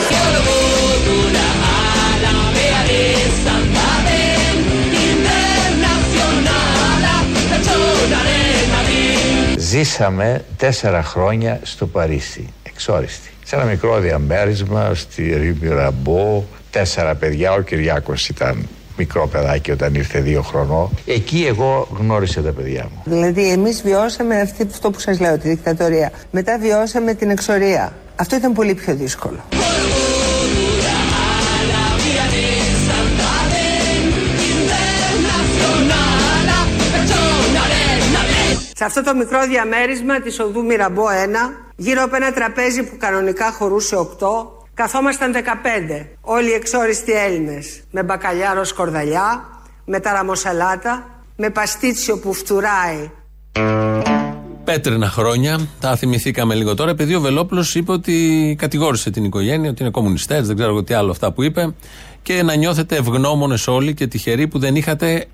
Ζήσαμε τέσσερα χρόνια στο Παρίσι, εξόριστη. Σε ένα μικρό διαμέρισμα στη Ρήμη Ραμπό, τέσσερα παιδιά, ο Κυριάκος ήταν μικρό παιδάκι όταν ήρθε δύο χρονών. Εκεί εγώ γνώρισα τα παιδιά μου. Δηλαδή, εμείς βιώσαμε αυτή, αυτό που σας λέω, τη δικτατορία. Μετά βιώσαμε την εξορία. Αυτό ήταν πολύ πιο δύσκολο. Σε αυτό το μικρό διαμέρισμα της οδού Μυραμπό 1, γύρω από ένα τραπέζι που κανονικά χωρούσε 8, καθόμασταν 15, όλοι οι εξόριστοι Έλληνες, με μπακαλιάρο σκορδαλιά, με ταραμοσαλάτα, με παστίτσιο που φτουράει. Πέτρινα χρόνια, τα θυμηθήκαμε λίγο τώρα, επειδή ο Βελόπουλος είπε ότι κατηγόρησε την οικογένεια, ότι είναι κομμουνιστές, δεν ξέρω εγώ τι άλλο αυτά που είπε, και να νιώθετε ευγνώμονες όλοι και τυχεροί που δεν είχατε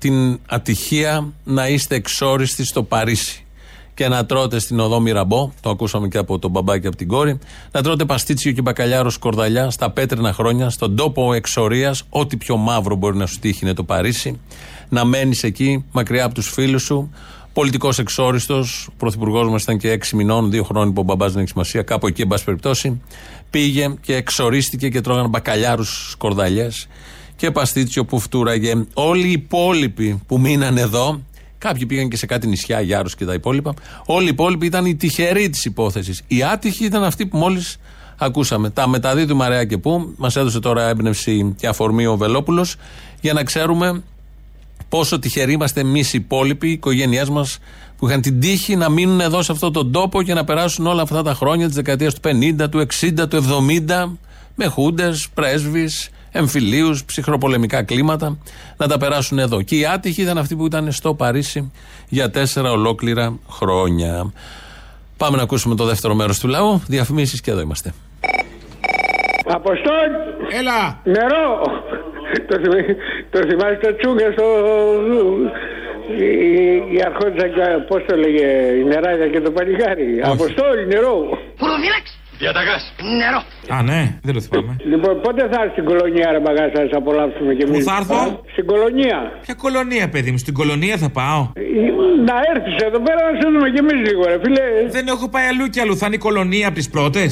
την ατυχία να είστε εξόριστοι στο Παρίσι και να τρώτε στην οδό Μυραμπό, το ακούσαμε και από τον μπαμπά και από την κόρη, να τρώτε παστίτσιο και μπακαλιάρο σκορδαλιά στα πέτρινα χρόνια, στον τόπο εξορίας, ό,τι πιο μαύρο μπορεί να σου τύχει είναι το Παρίσι, να μένεις εκεί μακριά από τους φίλους σου. Πολιτικός εξόριστος, ο πρωθυπουργός μας ήταν και έξι μηνών, δύο χρόνια που ο μπαμπάς δεν έχει σημασία, κάπου εκεί, εν πάση περιπτώσει. Πήγε και εξορίστηκε και τρώγανε μπακαλιάρους σκορδαλιές και παστίτσιο που φτούραγε. Όλοι οι υπόλοιποι που μείναν εδώ, κάποιοι πήγαν και σε κάτι νησιά, Γιάρου και τα υπόλοιπα, όλοι οι υπόλοιποι ήταν οι τυχεροί της υπόθεσης. Οι άτυχοι ήταν αυτοί που μόλις ακούσαμε. Τα μεταδίδουμε αραιά και πού. Μας έδωσε τώρα έμπνευση και αφορμή ο Βελόπουλος για να ξέρουμε πόσο τυχεροί είμαστε εμείς οι υπόλοιποι, οι οικογένειέ μας που είχαν την τύχη να μείνουν εδώ σε αυτόν τον τόπο και να περάσουν όλα αυτά τα χρόνια της δεκαετίας του 50, του 60, του 70 με χούντες, πρέσβεις, εμφυλίους, ψυχροπολεμικά κλίματα να τα περάσουν εδώ. Και οι άτυχοι ήταν αυτοί που ήταν στο Παρίσι για τέσσερα ολόκληρα χρόνια. Πάμε να ακούσουμε το δεύτερο μέρος του λαού. Διαφημίσεις και εδώ είμαστε. Αποστόλ! Έλα! Νερό! το, θυμ- το θυμάσαι το τσούγκα στο... Η, η αρχόντισσα και πώς το λέγε, η νεράδια και το παλικάρι. Αποστόλ, νερό! Διαταγάς. Νερό! Α, ναι, δεν το θυμάμαι. Λοιπόν, πότε θα έρθει στην κολονία, ρε μπαγά, θα σας απολαύσουμε κι εμείς; Πού θα έρθω; Α, Στην κολονία. Ποια κολονία, παιδί μου, στην κολονία θα πάω. Ε, Να έρθεις εδώ πέρα να σε δούμε κι εμείς λίγο, ρε φίλε. Δεν έχω πάει αλλού κι αλλού. Θα είναι η κολονία από τις πρώτες.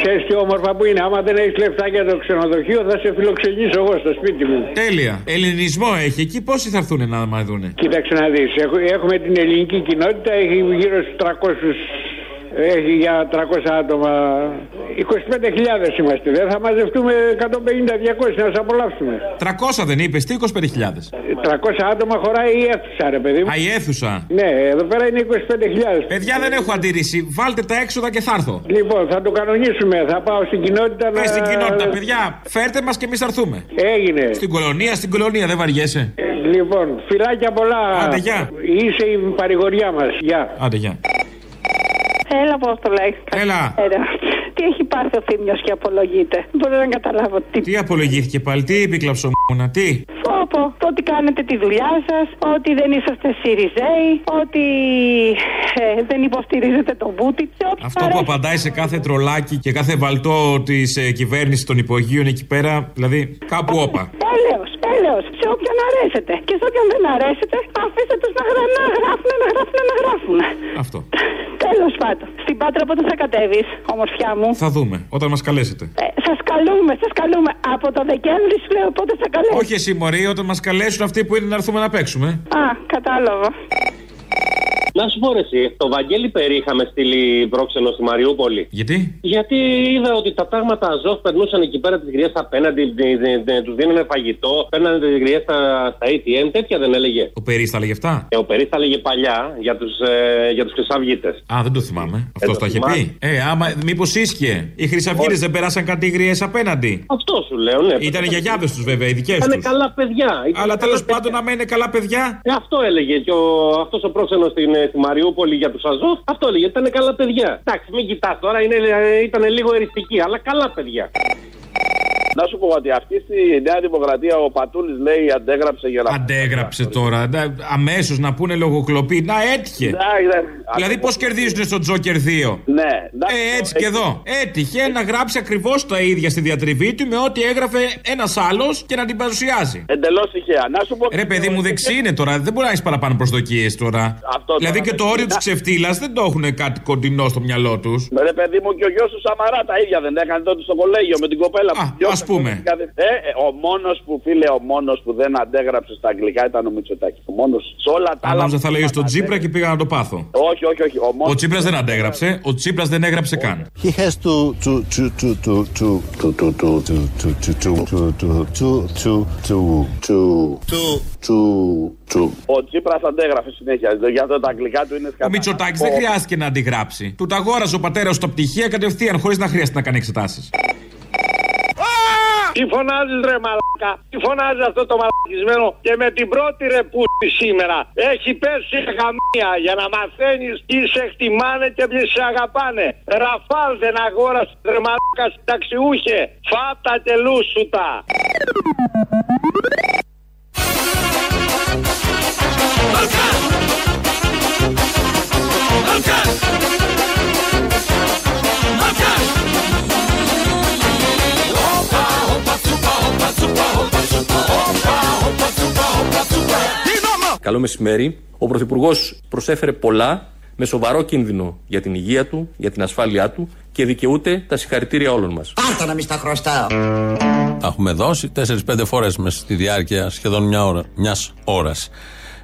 Ξέρεις τι όμορφα που είναι. Άμα δεν έχεις λεφτά για το ξενοδοχείο, θα σε φιλοξενήσω εγώ στο σπίτι μου. Τέλεια. Ελληνισμό έχει. Εκεί πόσοι θα έρθουν να μα δούνε; Κοίταξε να δεις, Έχω- έχουμε την ελληνική κοινότητα, έχει γύρω στους 300, έχει για 300 άτομα, 25.000 είμαστε, δεν θα μαζευτούμε 150-200 να σας απολαύσουμε. 300 δεν είπες, τι 25.000. 300 άτομα χωράει η αίθουσα ρε παιδί μου. Α, η αίθουσα. Ναι, εδώ πέρα είναι 25.000. Παιδιά δεν έχω αντίρρηση. Βάλτε τα έξοδα και θα έρθω. Λοιπόν, θα το κανονίσουμε, θα πάω στην κοινότητα να... Πε στην κοινότητα, παιδιά, φέρτε μας και εμείς θα έρθουμε. Έγινε. Στην κολονία, στην κολονία, δεν βαριέσαι. Λοιπόν, φιλάκια πολλά. Άντε, γεια. Είσαι η παρηγοριά μας. Γεια. Άντε, γεια. Έλα, πώς το λέει. Έλα. Τι έχει πάθει ο Θήμιο και απολογείται. Δεν μπορώ να καταλάβω τι. Τι απολογήθηκε πάλι, τι είπε η κλαψομούνα, τι; Φόπο, το ότι κάνετε τη δουλειά σας, ότι δεν είσαστε Σιριζέοι, ότι ε, δεν υποστηρίζετε τον Μπούτι. Αυτό που απαντάει σε κάθε τρολάκι και κάθε βαλτό της ε, κυβέρνησης των υπογείων εκεί πέρα, δηλαδή κάπου όπα. Έλεος, έλεος, σε όποιον αρέσετε. Και σε όποιον δεν αρέσετε, αφήστε τους να, γρα, να γράφουν, να γράφουν, να γράφουν. Αυτό. Τέλος πάντων. Στην Πάτρα πότε θα κατέβεις, ομορφιά μου; Θα δούμε, όταν μας καλέσετε. Ε, σας καλούμε, σας καλούμε. Από το Δεκέμβρη σου λέω πότε θα καλέσει. Όχι εσύ, Μωρή, όταν μας καλέσουν αυτοί που είναι να έρθουμε να παίξουμε. Α, κατάλαβα. Να σου πω ρε εσύ, το Βαγγέλη Περί είχαμε στείλει πρόξενο στη Μαριούπολη. Γιατί; Γιατί είδα ότι τα πράγματα Αζόφ περνούσαν εκεί πέρα τις γριές απέναντι, τους δίνανε φαγητό, παίρνανε τις γριές στα, στα ATM, τέτοια δεν έλεγε. Ο Περί τα λέγε αυτά; Ε, ο Περί τα έλεγε παλιά για τους ε, για τους χρυσαυγίτες. Α, δεν το θυμάμαι. Αυτός το το είχε θυμάμαι. πει. Ε, άμα μήπως ίσχυε. Οι χρυσαυγίτες δεν περάσαν κάτι γριές απέναντι. Αυτό σου λέω, ναι. Ήταν οι γιαγιάδες τους βέβαια, οι δικές Ήταν τους. καλά παιδιά. Ήταν Αλλά καλά τέλος πάντων, άμα είναι καλά παιδιά. Ε, αυτό έλεγε και ο, αυτός ο πρόξενος στην, ε, στη Μαριούπολη για τους Αζόφ, αυτό έλεγε. Ήταν καλά παιδιά. Εντάξει, μην κοιτάς τώρα, είναι, ήταν λίγο εριστική, αλλά καλά παιδιά. Να σου πω ότι αυτή στη Νέα Δημοκρατία ο Πατούλης λέει αντέγραψε για να. Αντέγραψε τώρα. Αμέσως να πούνε λογοκλοπή. Να έτυχε. Δηλαδή πώς κερδίζουν στο Τζόκερ 2. Ναι, ε, έτσι και εδώ. Έτυχε να γράψει ακριβώς τα ίδια στη διατριβή του με ό,τι έγραφε ένας άλλος και να την παρουσιάζει. Εντελώς τυχαία. Να σου πω. Ρε παιδί μου, δεξί είναι τώρα. Δεν μπορεί να έχεις παραπάνω προσδοκίες τώρα. Αυτό δηλαδή και το όριο της ξεφτύλας δεν το έχουν κάτι κοντινό στο μυαλό τους. Ρε παιδί μου και ο γιος του Σαμαρά τα ίδια δεν έκανε τότε στο κολέγιο με την κοπέλα που Α πούμε. Ε, ε, ο μόνο που φίλε, ο μόνο που δεν αντέγραψε στα αγγλικά ήταν ο Μητσοτάκη. Ο μόνο σε όλα τα άλλα. Νόμιζα θα λέει στο Τσίπρα και πήγα να το πάθω. Όχι, όχι, όχι. Ο, μόνος ο Τσίπρα δεν αντέγραψε. Ο Τσίπρα δεν έγραψε καν. He has to to to to to to to to to to to to to to to to Ο Τσίπρα αντέγραφε συνέχεια. Για το τα αγγλικά του είναι σκατά. Ο Μητσοτάκη δεν χρειάστηκε να αντιγράψει. Του τα αγόραζε ο πατέρα στα πτυχία κατευθείαν χωρί να χρειάζεται να κάνει εξετάσει. Τι φωνάζεις ρε μαλάκα, τι φωνάζει αυτό το μαλακισμένο; Και με την πρώτη ρε πούστη σήμερα. Έχει πέσει γαμία για να μαθαίνεις τι σε χτιμάνε και ποιοι σε αγαπάνε. Ραφάλ δεν αγόρασες ρε μαλάκα συνταξιούχε. Φάτα και λούσουτα. Καλό μεσημέρι. Ο Πρωθυπουργός προσέφερε πολλά με σοβαρό κίνδυνο για την υγεία του, για την ασφάλειά του και δικαιούται τα συγχαρητήρια όλων μας. Πάρτα να μην στα χρωστάω. Τα έχουμε δώσει 4-5 φορές μέσα στη διάρκεια σχεδόν μια ώρα, μιας ώρας.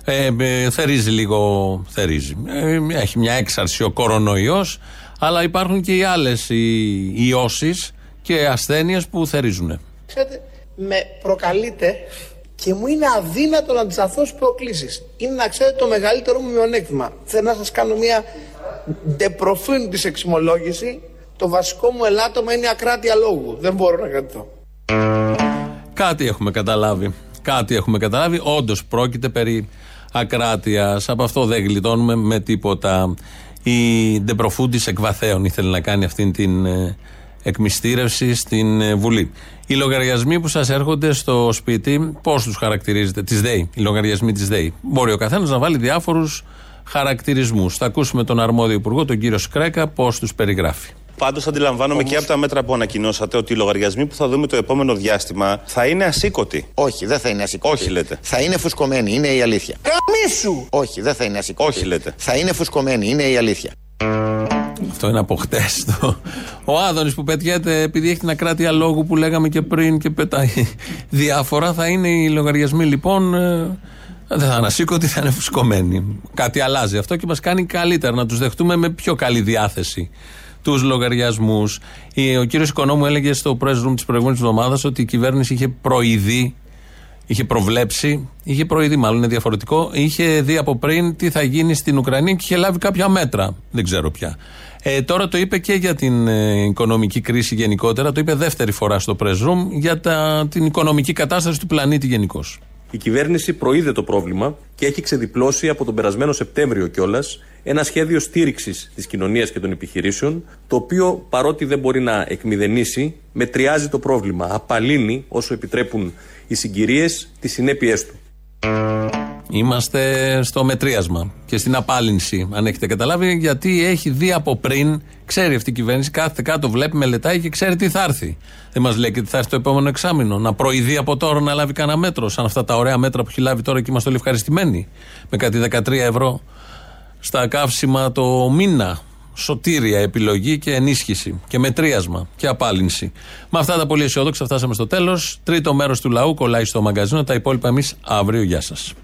Ε, ε, θερίζει λίγο, θερίζει. Ε, έχει μια έξαρση ο κορονοϊός, αλλά υπάρχουν και οι άλλες οι, ιώσεις και ασθένειες που θερίζουν. Ξέρετε, με προκαλείτε και μου είναι αδύνατο να αντισταθώ στις προκλήσεις. Είναι να ξέρετε το μεγαλύτερο μου μειονέκτημα. Θέλω να σας κάνω μια ντεπροφήν της εξομολόγηση. Το βασικό μου ελάττωμα είναι η ακράτεια λόγου. Δεν μπορώ να κρατηθώ. Κάτι έχουμε καταλάβει. Κάτι έχουμε καταλάβει. Όντως πρόκειται περί ακράτειας. Από αυτό δεν γλιτώνουμε με τίποτα. Η Ντεπροφούντης εκβαθέων ήθελε να κάνει αυτήν την ε, εκμυστήρευση στην ε, Βουλή. Οι λογαριασμοί που σας έρχονται στο σπίτι, πώς τους χαρακτηρίζετε, τη ΔΕΗ, οι λογαριασμοί της ΔΕΗ. Μπορεί ο καθένας να βάλει διάφορους χαρακτηρισμούς. Θα ακούσουμε τον αρμόδιο υπουργό, τον κύριο Σκρέκα, πώς τους περιγράφει. Πάντως, αντιλαμβάνομαι και από τα μέτρα που ανακοινώσατε ότι οι λογαριασμοί που θα δούμε το επόμενο διάστημα θα είναι ασήκωτοι. Όχι, δεν θα είναι ασήκωτοι. Όχι, λέτε. Θα είναι φουσκωμένοι, είναι η αλήθεια. Καμίσου! Όχι, δεν θα είναι ασήκωτοι. Όχι, λέτε. Θα είναι φουσκωμένοι, είναι η αλήθεια. Αυτό είναι από χτες. Ο Άδωνης που πετιέται επειδή έχει την ακράτεια λόγου που λέγαμε και πριν και πετάει διάφορα. Θα είναι οι λογαριασμοί λοιπόν. ε, Δεν θα ανασήκωτοι, θα είναι φουσκωμένοι. Κάτι αλλάζει αυτό και μας κάνει καλύτερα να τους δεχτούμε με πιο καλή διάθεση τους λογαριασμούς. Ο κύριος Οικονόμου έλεγε στο press room της προηγούμενης εβδομάδας ότι η κυβέρνηση είχε προειδεί είχε προβλέψει, είχε προειδεί μάλλον είναι διαφορετικό, είχε δει από πριν τι θα γίνει στην Ουκρανία και είχε λάβει κάποια μέτρα. Δεν ξέρω πια. Ε, τώρα το είπε και για την ε, οικονομική κρίση γενικότερα, το είπε δεύτερη φορά στο press room για τα, την οικονομική κατάσταση του πλανήτη γενικώ. Η κυβέρνηση προείδε το πρόβλημα και έχει ξεδιπλώσει από τον περασμένο Σεπτέμβριο κιόλας ένα σχέδιο στήριξης της κοινωνίας και των επιχειρήσεων, το οποίο παρότι δεν μπορεί να εκμηδενήσει, μετριάζει το πρόβλημα, απαλύνει όσο επιτρέπουν οι συγκυρίες τις συνέπειές του. Είμαστε στο μετρίασμα και στην απάλυνση, αν έχετε καταλάβει, γιατί έχει δει από πριν, ξέρει αυτή η κυβέρνηση, κάθεται κάτω, βλέπει, μελετάει και ξέρει τι θα έρθει. Δεν μας λέει και τι θα έρθει το επόμενο εξάμεινο. Να προειδεί από τώρα να λάβει κανένα μέτρο, σαν αυτά τα ωραία μέτρα που έχει λάβει τώρα και είμαστε όλοι ευχαριστημένοι. Με κάτι 13 ευρώ στα καύσιμα το μήνα. Σωτήρια επιλογή και ενίσχυση και μετρίασμα και απάλυνση. Με αυτά τα πολύ αισιόδοξα φτάσαμε στο τέλος. Τρίτο μέρος του λαού κολλάει στο μαγκαζίνο. Τα υπόλοιπα εμείς αύριο. Γεια σας.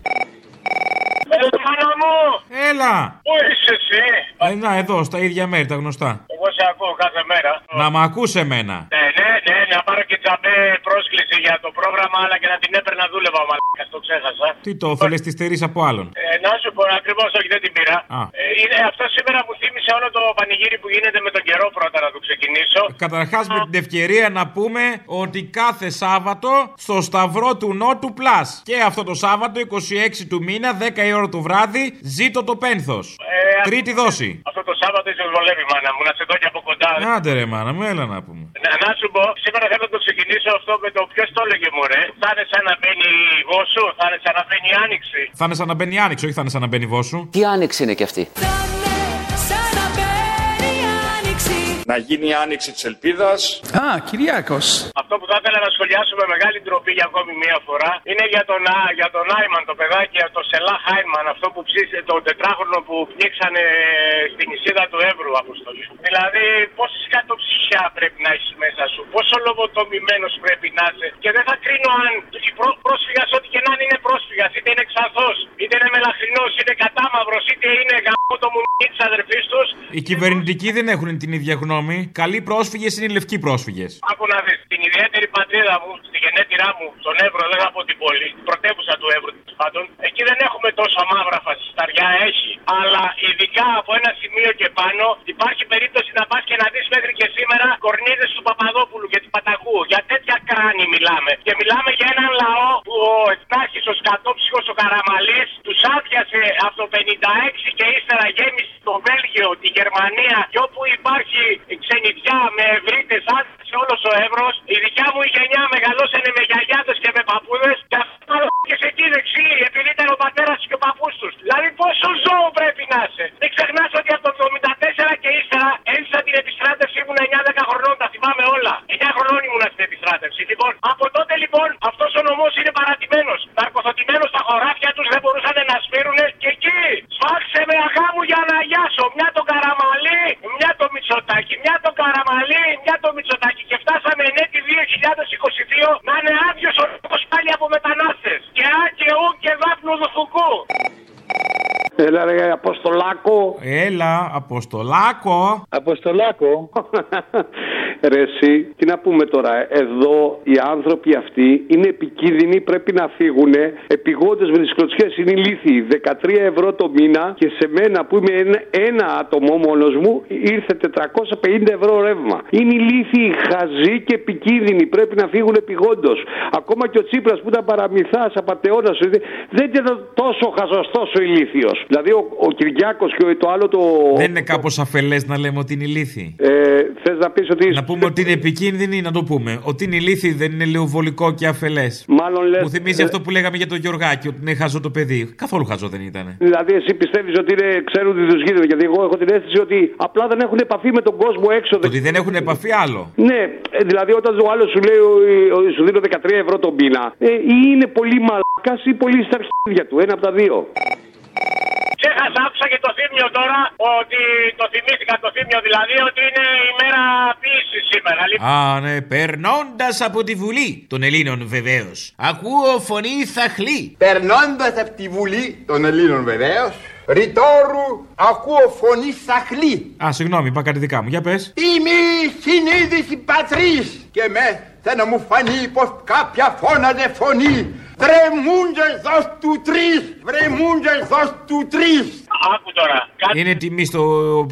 Έλα! Πού είσαι εσύ; Ε, να, εδώ, στα ίδια μέρη, τα γνωστά. Εγώ σε ακούω κάθε μέρα. Να μ' ακούς εμένα. Ναι, ναι, ναι, να πάρω και τσαμπέ πρόσκληση για το πρόγραμμα, αλλά και να την έπαιρνα δούλευα, μαλάκα, το ξέχασα. Τι το θέλεις, τη στερείς από άλλον; Ε, να σου πω ακριβώς, όχι, δεν την πήρα. Α. Ε, είναι, αυτό σήμερα μου θύμισε όλο το πανηγύρι που γίνεται με τον καιρό πρώτα να το ξεκινήσω. Καταρχάς, με την ευκαιρία να πούμε ότι κάθε Σάββατο στο Σταυρό του Νότου Πλάς. Και αυτό το Σάββατο, 26 του μήνα, 10 η ώρα το βράδυ, ζήτω το πένθος. Ε, Τρίτη δόση. Αυτό το Σάββατο είσαι βολεύει, μάνα μου, να σε δω και από κοντά. Άντε ρε μάνα μου, έλα να πούμε. Να, να σου πω, σήμερα θέλω να το ξεκινήσω αυτό με το ποιος το έλεγε μωρέ. Θα είναι σαν να μπαίνει η γόσου, θα είναι σαν να μπαίνει η άνοιξη. Θα είναι σαν να μπαίνει άνοιξο, όχι θα είναι σαν να μπαίνει βόσου. Τι άνοιξη είναι κι αυτή; Να γίνει η άνοιξη της ελπίδας. Α, Κυριάκος. Αυτό που θα ήθελα να σχολιάσω με μεγάλη ντροπή για ακόμη μία φορά είναι για τον, Α, για τον Άιμαν, το παιδάκι, το Σελά Χάιμαν, αυτό που ψήσε, το τετράχρονο που πνίξανε στην νησίδα του Εύρου, Αποστολή. Δηλαδή, πόση κατοψυχιά πρέπει να έχεις μέσα σου, πόσο λογοτομημένος πρέπει να είσαι. Και δεν θα κρίνω αν η πρό, πρόσφυγας, ό,τι και να είναι, είναι πρόσφυγας, είτε είναι ξαθός, είτε είναι μελαχρινός, είτε κατάμαυρος, είτε είναι γαμό το μουνί της αδερφής τους. Οι κυβερνητικοί δεν έχουν την ίδια γνώμη. Καλοί πρόσφυγες είναι οι λευκοί πρόσφυγες. Άκου να δεις την ιδιαίτερη πατρίδα μου, στη γενέτειρά μου, στον Εύρο, δεν θα πω την πόλη, την πρωτεύουσα του Εύρου τέλος πάντων. Εκεί δεν έχουμε τόσο μαύρα φασισταριά, έχει. Αλλά ειδικά από ένα σημείο και πάνω υπάρχει περίπτωση να πας και να δεις μέχρι και σήμερα κορνίδες του Παπαδόπουλου και του Παταγού. Για τέτοια κράνη μιλάμε. Και μιλάμε για έναν λαό που ο Εθνάρχης, ο Σκατόψυχος, ο Καραμαλής τους άδειασε από το 56 και ύστερα γέμισε το Βέλγιο, τη Γερμανία και όπου υπάρχει ξενιδιά με ευρύτες άδειασε όλος ο Εύρος. Η δικιά μου η γενιά μεγαλώσανε με γιαγιάδες και με παππούδες και αυτό και εκεί δεξί επειδή ήταν ο πατέρας και ο παππούς τους. Δηλαδή πόσο ζώο πρέπει να είσαι. Δεν ξεχνάς ότι από το 74 και ύστερα έζησα την επιστράτευση ήμουν 9-10 χρονών, τα θυμάμαι όλα. 9 χρονών ήμουν στην επιστράτευση. Λοιπόν, από τότε λοιπόν αυτός ο νομός είναι παρατημένος. Ναρκοθωτημένο στα χωράφια τους δεν μπορούσαν να σπείρουνε και εκεί. Σφάξε με αγάμου για να γιάσω. Μια το καραμαλί, μια το μυτσοτάκι. Μια το καραμαλί, μια το μυτσοτάκι. Και φτάσαμε ενέτη 2022 να είναι άδειος ο λόγος πάλι από μετανάστες. Και α και ου και δάφνου δουφουκού. Έλα ρε Αποστολάκο. Έλα, Αποστολάκο. Αποστολάκο. <laughs> Ρε εσύ, τι να πούμε τώρα. Εδώ οι άνθρωποι αυτοί είναι επικίνδυνοι, πρέπει να φύγουν. Επιγόντε με τις κλωτσιές είναι ηλίθιοι. 13 ευρώ το μήνα και σε μένα που είμαι ένα, ένα άτομο μόνος μου ήρθε 450 ευρώ ρεύμα. Είναι ηλίθιοι, χαζοί και επικίνδυνοι. Πρέπει να φύγουν επιγόντως. Ακόμα και ο Τσίπρας που ήταν παραμυθάς, απαταιώνας, δεν ήταν τόσο χαζό, τόσο ηλίθιος. Δηλαδή ο, ο Κυριάκος και ο, το άλλο το. Δεν είναι κάπως αφελές να λέμε ότι είναι ηλίθιοι; Ε, Θες να πεις ότι. Να πούμε ότι είναι επικίνδυνοι, να το πούμε. Ότι είναι ηλίθιοι δεν είναι λεοβολικό και αφελές. Μάλλον λες, Μου θυμίζει ε, αυτό που λέγαμε για τον Γιωργάκη, ότι είναι χαζό το παιδί. Καθόλου χαζό δεν ήταν. Δηλαδή, εσύ πιστεύεις ότι είναι, ξέρουν τι τους γίνεται. Γιατί εγώ έχω την αίσθηση ότι απλά δεν έχουν επαφή με τον κόσμο έξω. Το ότι δεν έχουν επαφή άλλο. Ναι, ε, δηλαδή όταν ο άλλος σου λέει ο- ο- σου δίνω 13 ευρώ τον πίνα, ε, ή είναι πολύ μαλάκα ή πολύ στα αρχίδια του. Ένα από τα δύο. Ξέχασα, άκουσα και το θύμιο τώρα ότι το θυμήθηκα το θύμιο δηλαδή ότι είναι η μέρα ποιήσης σήμερα. Λοιπόν, Α, ναι, περνώντας από τη Βουλή των Ελλήνων βεβαίως. Ακούω φωνή θαχλή. Περνώντας από τη Βουλή των Ελλήνων βεβαίως, ρητόρου ακούω φωνή σαχλή. Α, συγγνώμη, είπα κάτι δικά μου. Για πες. Είμαι η συνείδηση πατρίς και με θα να μου φανεί πως κάποια φώναζε φωνή. Τρεμούντες δώσ' του τρεις, βρεμούντες δώσ' του τρεις. άκου τώρα. Κάτι Είναι τιμή στο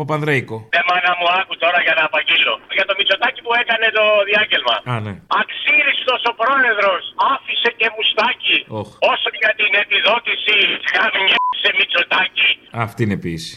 Παπανδρέικο. ε, μάνα μου, άκου τώρα για να απαγγείλω. Για το Μητσοτάκι που έκανε το διάγγελμα. Α, ναι. Αξίριστος ο πρόεδρος άφησε και μουστάκι. Οχ. Όσο για την επιδότηση γαμιέται Μητσοτάκι. Αυτή είναι ποιήση.